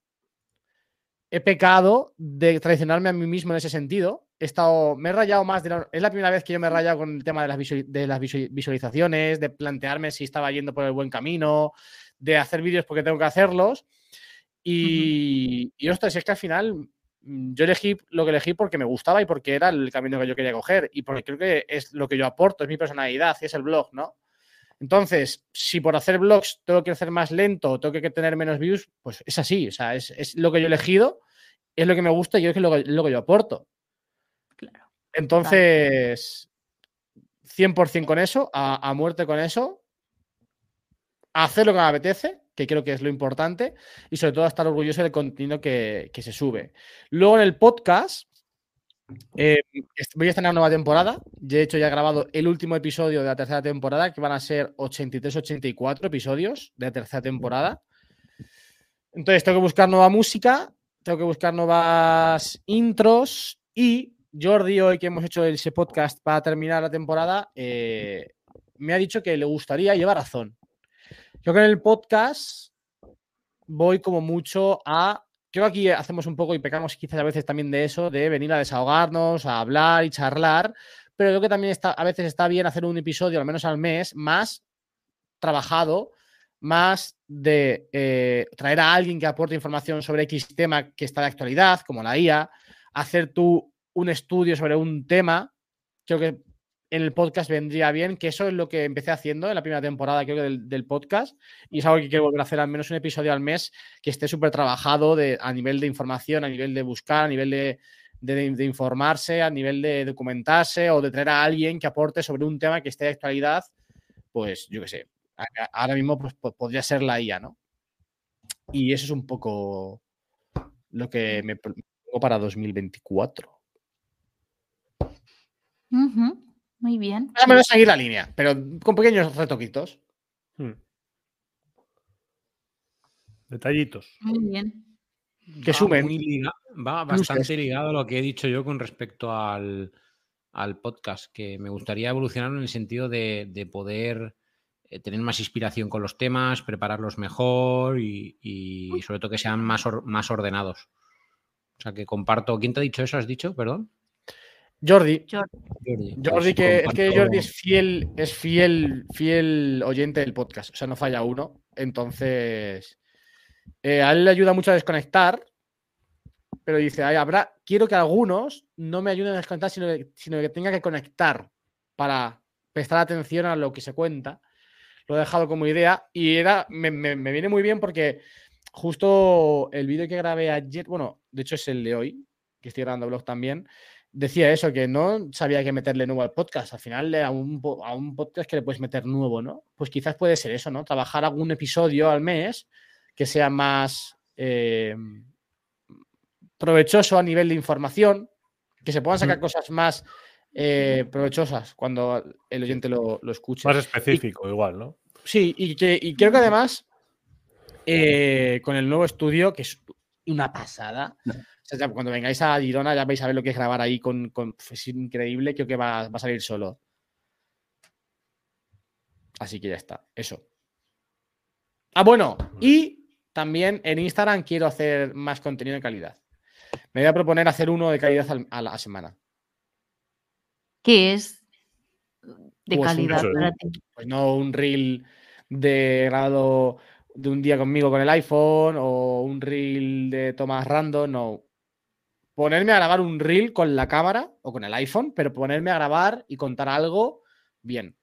Speaker 1: he pecado de traicionarme a mí mismo en ese sentido. He estado, me he rayado más de la- es la primera vez que yo me he rayado con el tema de las, visu- de las visu- visualizaciones, de plantearme si estaba yendo por el buen camino, de hacer vídeos porque tengo que hacerlos. Y, y ostras, es que al final mm, yo elegí lo que elegí porque me gustaba y porque era el camino que yo quería coger y porque creo que es lo que yo aporto, es mi personalidad y es el blog, ¿no? Entonces, si por hacer blogs tengo que hacer más lento o tengo que tener menos views, pues es así, o sea, es, es lo que yo he elegido, es lo que me gusta y es lo que, lo que yo aporto.
Speaker 3: Claro.
Speaker 1: Entonces, 100% con eso, a, a muerte con eso, a hacer lo que me apetece, que creo que es lo importante, y sobre todo a estar orgulloso del contenido que, que se sube. Luego en el podcast, eh, voy a estrenar nueva temporada. De hecho, ya he grabado el último episodio de la tercera temporada, que van a ser 83-84 episodios de la tercera temporada. Entonces, tengo que buscar nueva música, tengo que buscar nuevas intros y Jordi, hoy que hemos hecho ese podcast para terminar la temporada, eh, me ha dicho que le gustaría, lleva razón. Creo que en el podcast voy como mucho a. Creo que aquí hacemos un poco y pecamos quizás a veces también de eso, de venir a desahogarnos, a hablar y charlar, pero creo que también está, a veces está bien hacer un episodio, al menos al mes, más trabajado, más de eh, traer a alguien que aporte información sobre X tema que está de actualidad, como la IA, hacer tú un estudio sobre un tema, creo que en el podcast vendría bien, que eso es lo que empecé haciendo en la primera temporada, creo que del, podcast, y es algo que quiero volver a hacer al menos un episodio al mes que esté súper trabajado de, a nivel de información, a nivel de buscar, a nivel de, de, informarse, a nivel de documentarse o de traer a alguien que aporte sobre un tema que esté de actualidad, pues yo qué sé, ahora mismo pues, po- podría ser la IA, ¿no? Y eso es un poco lo que me pongo para 2024.
Speaker 3: Ujú, Muy bien.
Speaker 1: O menos seguir la línea, pero con pequeños retoquitos.
Speaker 2: Hmm. Detallitos.
Speaker 3: Muy bien.
Speaker 1: Que sumen.
Speaker 4: liga- va bastante ligado a lo que he dicho yo con respecto al, al podcast, que me gustaría evolucionar en el sentido de, de poder eh, tener más inspiración con los temas, prepararlos mejor y, y sobre todo que sean más, or- más ordenados. O sea, que comparto. ¿Quién te ha dicho eso? ¿Has dicho? Perdón.
Speaker 1: Jordi,
Speaker 4: Jordi.
Speaker 1: Jordi
Speaker 4: Pues
Speaker 1: que es que Jordi es fiel, es fiel, fiel oyente del podcast, o sea, no falla uno. Entonces, eh, a él le ayuda mucho a desconectar, pero dice, "Ay, habrá, quiero que algunos no me ayuden a desconectar, sino, que- sino que tenga que conectar para prestar atención a lo que se cuenta. Lo he dejado como idea y era, me, me- me viene muy bien porque justo el vídeo que grabé ayer, bueno, de hecho es el de hoy, que estoy grabando blog también, decía eso, que no sabía que meterle nuevo al podcast. Al final, a un, a un podcast que le puedes meter nuevo, ¿no? Pues quizás puede ser eso, ¿no? Trabajar algún episodio al mes que sea más eh, provechoso a nivel de información, que se puedan sacar cosas más eh, provechosas cuando el oyente lo, lo escuche.
Speaker 2: Más específico, igual, ¿no?
Speaker 1: Sí, y, que, y creo que además eh, con el nuevo estudio, que es una pasada. O sea, ya cuando vengáis a Girona ya vais a ver lo que es grabar ahí con, con- es increíble, creo que va, va a salir solo. Así que ya está, eso. Ah, bueno, y también en Instagram quiero hacer más contenido de calidad. Me voy a proponer hacer uno de calidad al- a la semana.
Speaker 3: ¿Qué es de
Speaker 1: Pues
Speaker 3: calidad
Speaker 2: eso,
Speaker 3: para ti?
Speaker 1: Pues no un reel de grado de un día conmigo con el iPhone o un reel de tomas random, no. Ponerme a grabar un reel con la cámara o con el iPhone, pero ponerme a grabar y contar algo bien.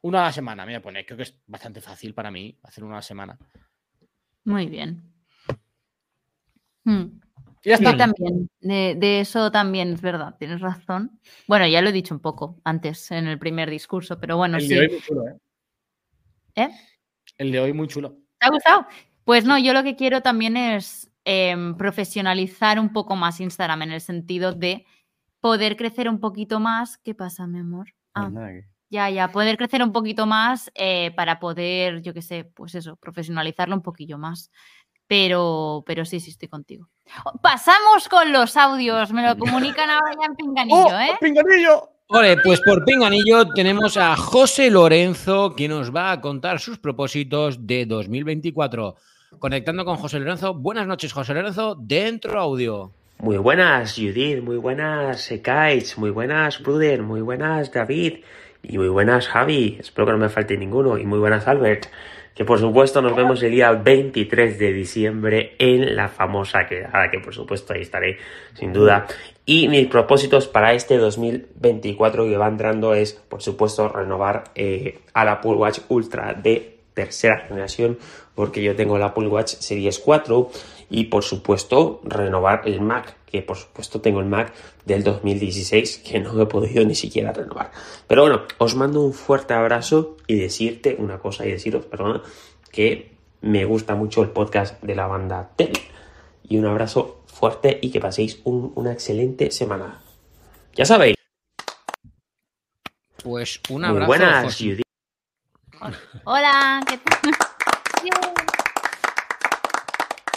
Speaker 1: Una a la semana, me voy a poner. Creo que es bastante fácil para mí hacer una a la semana.
Speaker 3: Muy bien. Mm.
Speaker 1: Y ya está.
Speaker 3: también. De, de eso también es verdad, tienes razón. Bueno, ya lo he dicho un poco antes en el primer discurso, pero bueno,
Speaker 1: El
Speaker 3: sí.
Speaker 1: de hoy muy chulo, ¿eh?
Speaker 3: ¿Eh?
Speaker 1: El de hoy muy chulo.
Speaker 3: ¿Te ha gustado? Pues no, yo lo que quiero también es em, profesionalizar un poco más Instagram en el sentido de poder crecer un poquito más. ¿Qué pasa, mi amor? Ah,
Speaker 5: que-
Speaker 3: ya, ya, poder crecer un poquito más eh, para poder, yo qué sé, pues eso, profesionalizarlo un poquillo más. Pero, pero sí, sí, estoy contigo. Oh, Pasamos con los audios, me lo comunican ahora ya en pinganillo,
Speaker 1: ¡Oh!
Speaker 3: ¿eh?
Speaker 1: ¡Pinganillo!
Speaker 4: Vale, pues por Pinganillo tenemos a José Lorenzo que nos va a contar sus propósitos de 2024. Conectando con José Lorenzo. Buenas noches, José Lorenzo, dentro audio.
Speaker 6: Muy buenas, Judith, muy buenas, Ekaich, muy buenas, Bruder, muy buenas, David, y muy buenas, Javi, espero que no me falte ninguno, y muy buenas, Albert, que por supuesto nos vemos el día 23 de diciembre en la famosa quedada, que por supuesto ahí estaré, sin duda. Y mis propósitos para este 2024 que va entrando es, por supuesto, renovar eh, al Apple Watch Ultra de tercera generación, porque yo tengo el Apple Watch Series 4 y por supuesto renovar el Mac, que por supuesto tengo el Mac del 2016 que no he podido ni siquiera renovar. Pero bueno, os mando un fuerte abrazo y decirte una cosa y deciros, perdona, que me gusta mucho el podcast de la banda Tel. Y un abrazo fuerte y que paséis un- una excelente semana. Ya sabéis.
Speaker 4: Pues un
Speaker 6: Muy
Speaker 4: abrazo.
Speaker 6: buenas.
Speaker 3: Hola, ¿qué tal?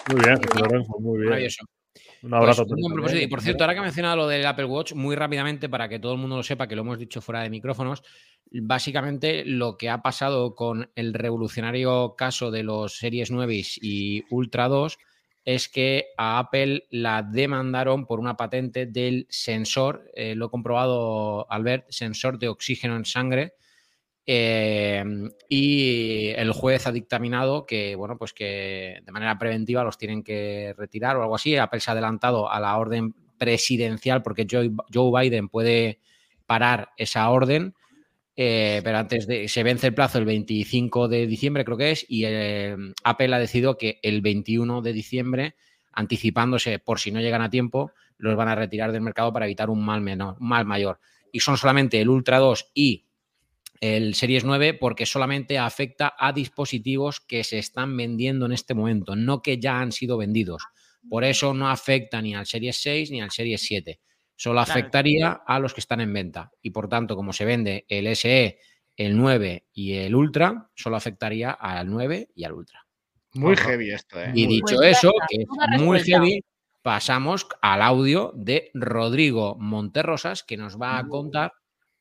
Speaker 2: Muy bien, José Lorenzo, muy bien.
Speaker 4: Maravilloso.
Speaker 2: Un abrazo.
Speaker 4: Pues, un propósito. Y por cierto, ahora que ha mencionado lo del Apple Watch, muy rápidamente, para que todo el mundo lo sepa, que lo hemos dicho fuera de micrófonos, básicamente lo que ha pasado con el revolucionario caso de los Series 9 y Ultra 2 es que a Apple la demandaron por una patente del sensor, eh, lo he comprobado, Albert, sensor de oxígeno en sangre, Eh, y el juez ha dictaminado que, bueno, pues que de manera preventiva los tienen que retirar o algo así. Apple se ha adelantado a la orden presidencial porque Joe, Biden puede parar esa orden. eh, pero antes de se vence el plazo el 25 de diciembre, creo que es, y eh, Apple ha decidido que el 21 de diciembre, anticipándose por si no llegan a tiempo, los van a retirar del mercado para evitar un mal menor, un mal mayor. Y son solamente el Ultra 2 y el Series 9 porque solamente afecta a dispositivos que se están vendiendo en este momento, no que ya han sido vendidos. Por eso no afecta ni al Series 6 ni al Series 7. Solo afectaría a los que están en venta. Y por tanto, como se vende el SE, el 9 y el Ultra, solo afectaría al 9 y al Ultra.
Speaker 1: Muy
Speaker 2: Ajá.
Speaker 1: heavy esto, ¿eh?
Speaker 4: Y
Speaker 1: Muy-
Speaker 4: dicho
Speaker 3: Pues
Speaker 4: eso,
Speaker 3: está,
Speaker 4: que es muy heavy, pasamos al audio de Rodrigo Monterrosas, que nos va a contar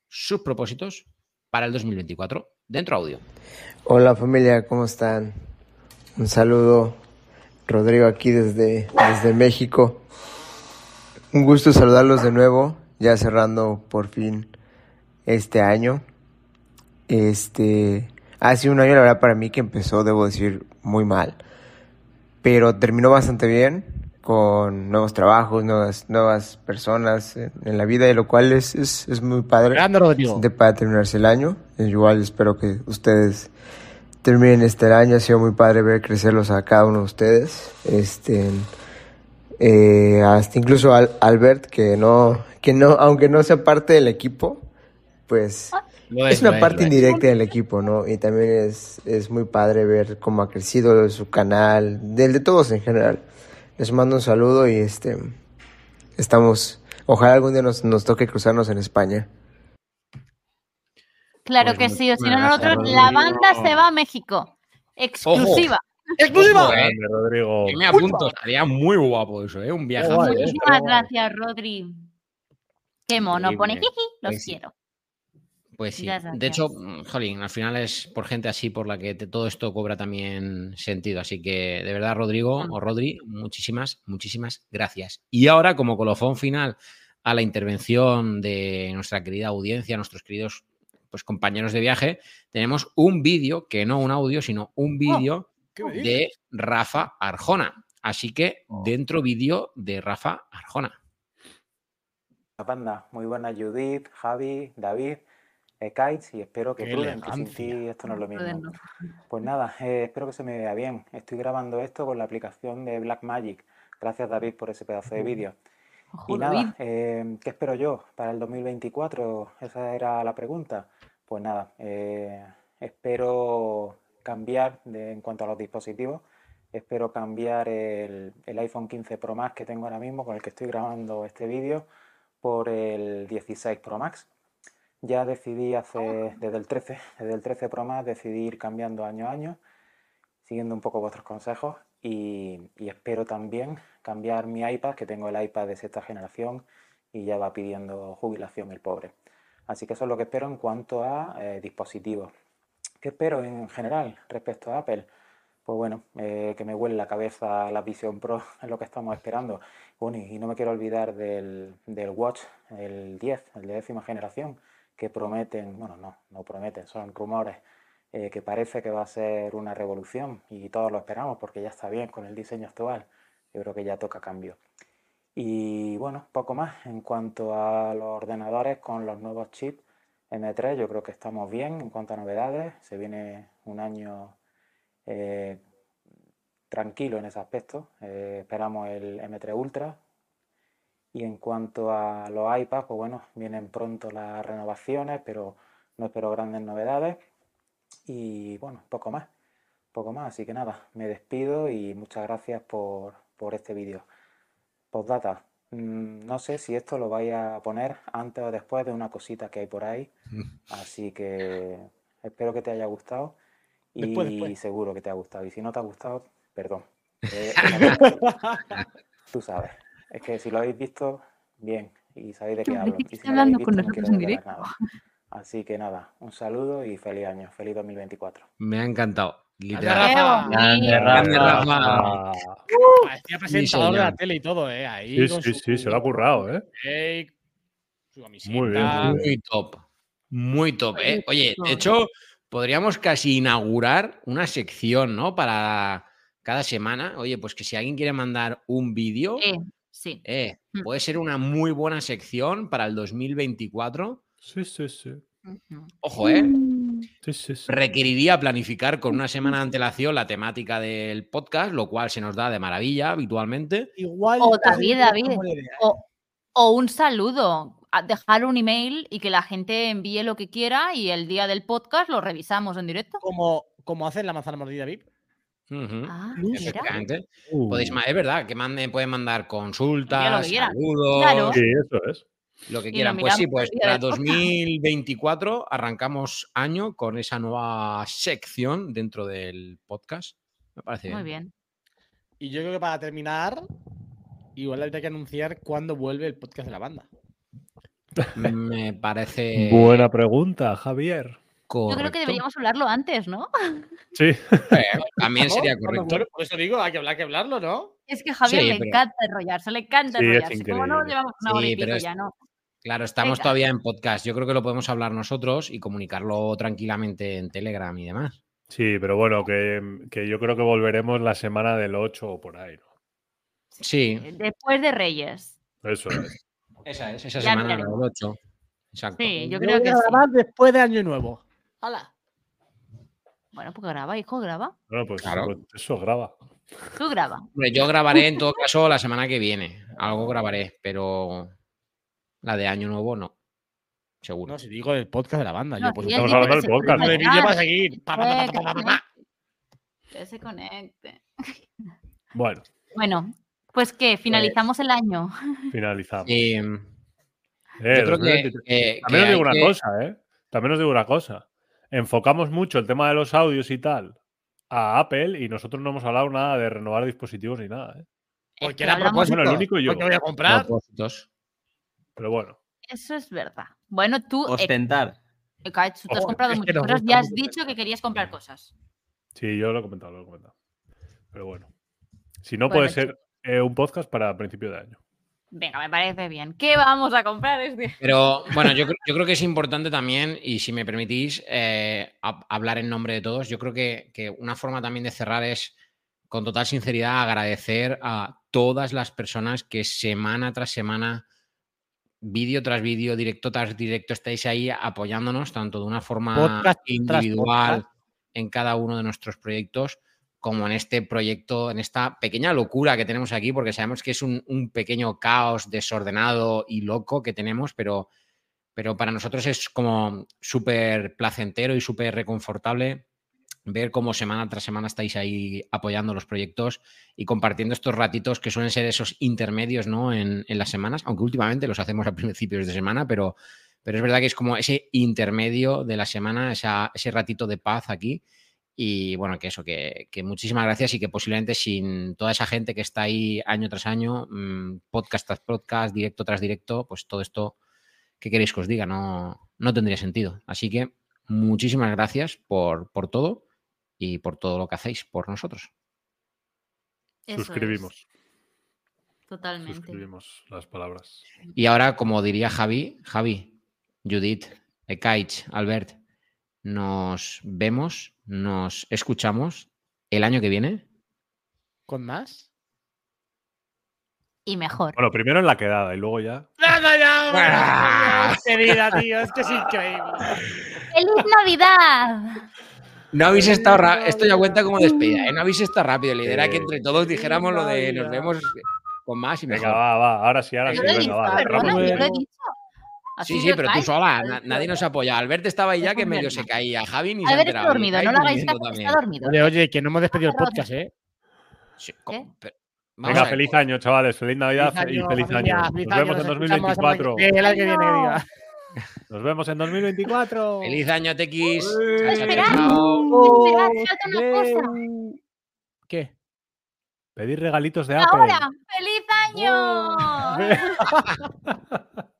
Speaker 4: sus propósitos para el 2024. Dentro audio.
Speaker 7: Hola familia, ¿cómo están? Un saludo, Rodrigo aquí desde, desde México. Un gusto saludarlos de nuevo, ya cerrando por fin este año. Este, ha sido un año, la verdad, para mí que empezó, debo decir, muy mal. Pero terminó bastante bien, con nuevos trabajos, nuevas, nuevas personas en, en la vida, y lo cual es, es, es muy padre
Speaker 1: Grande Rodrigo.
Speaker 7: de para terminarse el año. Igual espero que ustedes terminen este año. Ha sido muy padre ver crecerlos a cada uno de ustedes. Este, eh, hasta incluso Al- Albert, que no, que no, aunque no sea parte del equipo, pues
Speaker 1: Lo
Speaker 7: es una parte indirecta del equipo, ¿no? Y también es, es muy padre ver cómo ha crecido su canal, del de todos en general. Les mando un saludo y este, estamos, ojalá algún día nos, nos toque cruzarnos en España.
Speaker 3: Claro
Speaker 4: Pues
Speaker 3: que sí, o si no, nosotros, la banda se va a México. Exclusiva.
Speaker 1: ¡Exclusiva!
Speaker 4: Ojo, eh.
Speaker 2: Grande, Rodrigo.
Speaker 4: Que me apunto, estaría muy guapo eso, ¿eh? Un viaje.
Speaker 1: ¿eh?
Speaker 3: Muchísimas
Speaker 1: guay.
Speaker 3: gracias, Rodri. Qué mono. Pone jiji, los
Speaker 4: sí.
Speaker 3: quiero.
Speaker 4: Pues sí. De hecho, mm, jolín, al final es por gente así por la que te- todo esto cobra también sentido. Así que, de verdad, Rodrigo o Rodri, muchísimas, muchísimas gracias. Y ahora, como colofón final a la intervención de nuestra querida audiencia, nuestros queridos pues, compañeros de viaje, tenemos un vídeo, que no un audio, sino un vídeo
Speaker 1: ¿Qué me dices?
Speaker 4: de Rafa Arjona. Así que, dentro vídeo de Rafa Arjona.
Speaker 8: La banda, muy buena Judith, Javi, David, eh, Kites y espero que Pruden, que sin ti esto no es lo mismo. Pues nada, eh, espero que se me vea bien. Estoy grabando esto con la aplicación de Blackmagic. Gracias David por ese pedazo de vídeo. Y nada, eh, ¿qué espero yo para el 2024? Esa era la pregunta. Pues nada, eh, espero cambiar de- en cuanto a los dispositivos. Espero cambiar el, el iPhone 15 Pro Max que tengo ahora mismo, con el que estoy grabando este vídeo, por el 16 Pro Max. Ya decidí hace, desde el 13, desde el 13 Pro Max, decidí ir cambiando año a año, siguiendo un poco vuestros consejos y, y espero también cambiar mi iPad, que tengo el iPad de sexta generación y ya va pidiendo jubilación el pobre. Así que eso es lo que espero en cuanto a eh, dispositivos. ¿Qué espero en general respecto a Apple? Pues bueno, eh, que me huele la cabeza la Vision Pro, es lo que estamos esperando. Bueno, y no me quiero olvidar del, del Watch, el 10, el de décima generación, que prometen, bueno, no, no prometen, son rumores, eh, que parece que va a ser una revolución y todos lo esperamos porque ya está bien con el diseño actual. Yo creo que ya toca cambio. Y bueno, poco más en cuanto a los ordenadores con los nuevos chips M3, yo creo que estamos bien en cuanto a novedades. Se viene un año eh, tranquilo en ese aspecto. Eh, esperamos el M3 Ultra. Y en cuanto a los iPads, pues bueno, vienen pronto las renovaciones, pero no espero grandes novedades. Y bueno, poco más, poco más. Así que nada, me despido y muchas gracias por, por este vídeo. Postdata, mm, no sé si esto lo vais a poner antes o después de una cosita que hay por ahí. Así que espero que te haya gustado y
Speaker 1: Después, después.
Speaker 8: seguro que te ha gustado. Y si no te ha gustado, perdón. Eh, Tú sabes. Es que si lo habéis visto, bien. Y sabéis de qué hablo.
Speaker 3: que
Speaker 8: Y si
Speaker 3: hablando con
Speaker 8: visto, no
Speaker 3: nosotros en directo.
Speaker 8: nada. Así que nada, un saludo y feliz año. Feliz 2024.
Speaker 4: Me ha encantado. Literal. Grande, Rafa.
Speaker 2: Ah,
Speaker 1: Parecía presentador de la tele y todo, ¿eh? Ahí
Speaker 2: Sí,
Speaker 1: con
Speaker 2: sí,
Speaker 1: su
Speaker 2: sí, se lo ha currado, ¿eh?
Speaker 1: cake, su camiseta.
Speaker 2: Muy bien, muy
Speaker 4: top. Muy top, ¿eh? Oye, de hecho, podríamos casi inaugurar una sección, ¿no? Para cada semana. Oye, pues que si alguien quiere mandar un vídeo,
Speaker 3: Eh, sí.
Speaker 4: eh,
Speaker 3: Mm.
Speaker 4: puede ser una muy buena sección para el 2024.
Speaker 2: Sí, sí, sí.
Speaker 4: Ojo, ¿eh?
Speaker 2: Sí, sí, sí.
Speaker 4: Requeriría planificar con una semana de antelación la temática del podcast, lo cual se nos da de maravilla habitualmente.
Speaker 1: Igual.
Speaker 3: O David, David.
Speaker 1: ¿eh?
Speaker 3: O, o un saludo. Dejar un email y que la gente envíe lo que quiera y el día del podcast lo revisamos en directo.
Speaker 1: Como, como hacen la manzana mordida, VIP.
Speaker 3: Ah.
Speaker 4: Efectivamente.
Speaker 2: Uh,
Speaker 4: Podéis, es verdad que manden, pueden mandar consultas, saludos,
Speaker 3: Claro.
Speaker 2: Sí, eso es.
Speaker 4: lo que quieran. Pues sí, pues para
Speaker 3: del podcast.
Speaker 4: 2024 arrancamos año con esa nueva sección dentro del podcast. Me parece
Speaker 3: Muy
Speaker 4: bien.
Speaker 3: bien.
Speaker 1: Y yo creo que para terminar, igual habría que anunciar cuándo vuelve el podcast de la banda.
Speaker 4: Me parece
Speaker 2: Buena pregunta, Javier.
Speaker 3: Yo creo que deberíamos hablarlo antes, ¿no?
Speaker 2: Sí.
Speaker 4: Eh, También sería correcto.
Speaker 1: Por eso digo, hay que hablar, hay que hablarlo, ¿no?
Speaker 3: Es que a Javier
Speaker 4: Sí,
Speaker 3: le
Speaker 4: pero-
Speaker 3: encanta enrollarse, le encanta
Speaker 2: Sí, es
Speaker 3: enrollarse. Como no
Speaker 2: increíble.
Speaker 3: llevamos una hora y pico
Speaker 4: es-
Speaker 3: ya, ¿no?
Speaker 4: Claro, estamos
Speaker 3: Venga.
Speaker 4: todavía en podcast. Yo creo que lo podemos hablar nosotros y comunicarlo tranquilamente en Telegram y demás.
Speaker 2: Sí, pero bueno, que, que yo creo que volveremos la semana del 8 o por ahí, ¿no?
Speaker 4: Sí,
Speaker 3: Después de Reyes.
Speaker 2: Eso es.
Speaker 4: esa es, esa
Speaker 3: Ya
Speaker 4: semana del 8. Exacto.
Speaker 3: Sí, yo
Speaker 1: Yo
Speaker 3: creo
Speaker 1: voy
Speaker 3: que
Speaker 1: a
Speaker 3: sí.
Speaker 1: grabar después de Año Nuevo. ¡Hala!
Speaker 3: Bueno, pues graba, hijo, graba.
Speaker 2: Bueno, pues,
Speaker 4: Claro.
Speaker 2: pues eso graba.
Speaker 3: Tú graba.
Speaker 4: Hombre, yo grabaré en todo caso la semana que viene. Algo grabaré, pero la de Año Nuevo no. Seguro.
Speaker 1: No, si digo el podcast de la banda.
Speaker 3: No,
Speaker 1: yo, por
Speaker 3: sí,
Speaker 2: estamos hablando del podcast.
Speaker 3: conecte.
Speaker 1: vídeo para seguir. Pa, pa, pa,
Speaker 3: Eh,
Speaker 1: pa,
Speaker 3: que
Speaker 1: pa, pa,
Speaker 3: se conecte. Que se conecte.
Speaker 2: Bueno,
Speaker 3: Bueno, pues que finalizamos el año.
Speaker 2: finalizamos.
Speaker 4: Eh,
Speaker 2: Eh,
Speaker 4: yo creo que,
Speaker 2: 2023.
Speaker 4: eh, que
Speaker 2: También os digo una
Speaker 4: que-
Speaker 2: cosa, ¿eh? También os digo una cosa. Enfocamos mucho el tema de los audios y tal a Apple y nosotros no hemos hablado nada de renovar dispositivos ni nada, ¿eh?
Speaker 1: Porque
Speaker 3: que
Speaker 1: era propósito.
Speaker 2: Bueno, el único yo.
Speaker 1: Porque voy a comprar.
Speaker 4: propósitos.
Speaker 2: Pero bueno.
Speaker 3: Eso es verdad. Bueno, tú, eh,
Speaker 5: Ostentar.
Speaker 3: eh, tú te has comprado Ya has
Speaker 1: mucho
Speaker 3: dicho que querías comprar cosas.
Speaker 2: Sí, yo lo he comentado, lo he comentado. Pero bueno. Si no,
Speaker 3: Bueno,
Speaker 2: puede ser eh, un podcast para principio de año.
Speaker 3: Venga, me parece bien. ¿Qué vamos a comprar este?
Speaker 4: Pero bueno, yo, yo creo que es importante también, y si me permitís eh, hab- hablar en nombre de todos, yo creo que, que una forma también de cerrar es, con total sinceridad, agradecer a todas las personas que semana tras semana, vídeo tras vídeo, directo tras directo, estáis ahí apoyándonos, tanto de una forma
Speaker 1: Podcast
Speaker 4: individual
Speaker 1: podcast.
Speaker 4: en cada uno de nuestros proyectos, como en este proyecto, en esta pequeña locura que tenemos aquí, porque sabemos que es un, pequeño caos desordenado y loco que tenemos, pero, pero para nosotros es como súper placentero y súper reconfortable ver cómo semana tras semana estáis ahí apoyando los proyectos y compartiendo estos ratitos que suelen ser esos intermedios ¿no? en, las semanas, aunque últimamente los hacemos a principios de semana, pero, pero es verdad que es como ese intermedio de la semana, ese ratito de paz aquí. Y bueno, que eso, que, que muchísimas gracias y que posiblemente sin toda esa gente que está ahí año tras año, mm, podcast tras podcast, directo tras directo, pues todo esto, ¿qué queréis que os diga? No, no tendría sentido. Así que muchísimas gracias por, por todo y por todo lo que hacéis por nosotros.
Speaker 3: Eso es,
Speaker 2: Suscribimos.
Speaker 3: Totalmente.
Speaker 2: Suscribimos las palabras.
Speaker 4: Y ahora, como diría Javi, Javi, Judith, Ekaich, Albert, nos vemos, nos escuchamos el año que viene.
Speaker 1: ¿Con más?
Speaker 3: Y mejor.
Speaker 2: Bueno, primero en la quedada y luego ya.
Speaker 1: ¡Nada ya!
Speaker 4: ¡Ah!
Speaker 1: ¡Qué vida, tío! Es que es increíble.
Speaker 3: ¡Feliz Navidad!
Speaker 4: No habéis estado ra- Esto ya cuenta como despedida, ¿eh? No habéis estado rápido. La idea era que entre todos dijéramos lo de nos vemos con más y mejor.
Speaker 2: Venga, va, va. Ahora sí, ahora sí. Venga, va.
Speaker 3: yo lo he dicho. Ha
Speaker 4: Sí, sí, pero tú sola, na- nadie nos apoya. Albert estaba ahí ya que medio se caía. Javi ni se
Speaker 3: está
Speaker 4: enterado.
Speaker 3: dormido, no lo hagáis caso,
Speaker 4: también.
Speaker 3: está dormido.
Speaker 1: Oye, oye, que no hemos despedido el podcast, ¿eh?
Speaker 4: Sí, pero- vamos
Speaker 2: Venga, feliz año, chavales. Feliz Navidad
Speaker 1: Feliz
Speaker 2: y
Speaker 1: año,
Speaker 2: feliz
Speaker 1: familia,
Speaker 2: año.
Speaker 1: feliz
Speaker 2: Nos
Speaker 1: año,
Speaker 2: vemos en
Speaker 1: nos escuchamos la semana que-
Speaker 2: 2024.
Speaker 1: El año que viene, diga.
Speaker 2: Nos vemos en 2024.
Speaker 4: Feliz año, Tequis. Chao, chao,
Speaker 3: Esperad.
Speaker 4: chao.
Speaker 3: Esperad, falta una cosa.
Speaker 1: ¿Qué?
Speaker 2: Pedir regalitos de Apple.
Speaker 3: Ahora, ¡feliz año!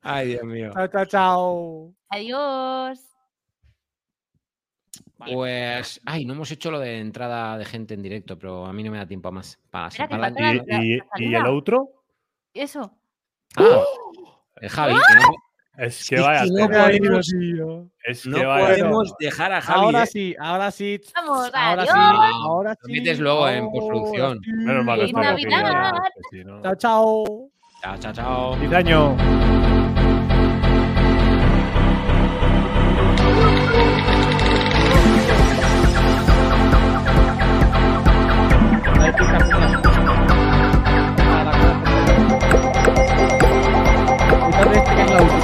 Speaker 4: Ay, Dios mío.
Speaker 1: Chao, chao, chao.
Speaker 3: Adiós.
Speaker 4: Pues, ay, no hemos hecho lo de entrada de gente en directo, pero a mí no me da tiempo a más. Para,
Speaker 3: Espera.
Speaker 2: ¿Y,
Speaker 3: la
Speaker 2: el otro?
Speaker 3: Eso.
Speaker 4: Ah, el Javi, que no,
Speaker 2: Es que
Speaker 4: Sí,
Speaker 2: vaya.
Speaker 4: que no podemos-
Speaker 2: Es
Speaker 4: No
Speaker 2: que vaya.
Speaker 4: podemos dejar a Javi.
Speaker 1: Ahora
Speaker 4: ¿eh?
Speaker 1: sí, ahora sí.
Speaker 3: Vamos,
Speaker 1: ahora sí, ahora
Speaker 4: Lo
Speaker 1: sí.
Speaker 4: metes luego en postproducción.
Speaker 2: Menos mal que no-
Speaker 1: Chao, chao.
Speaker 4: Chao, chao, chao.
Speaker 2: ¡Feliz año! 哎。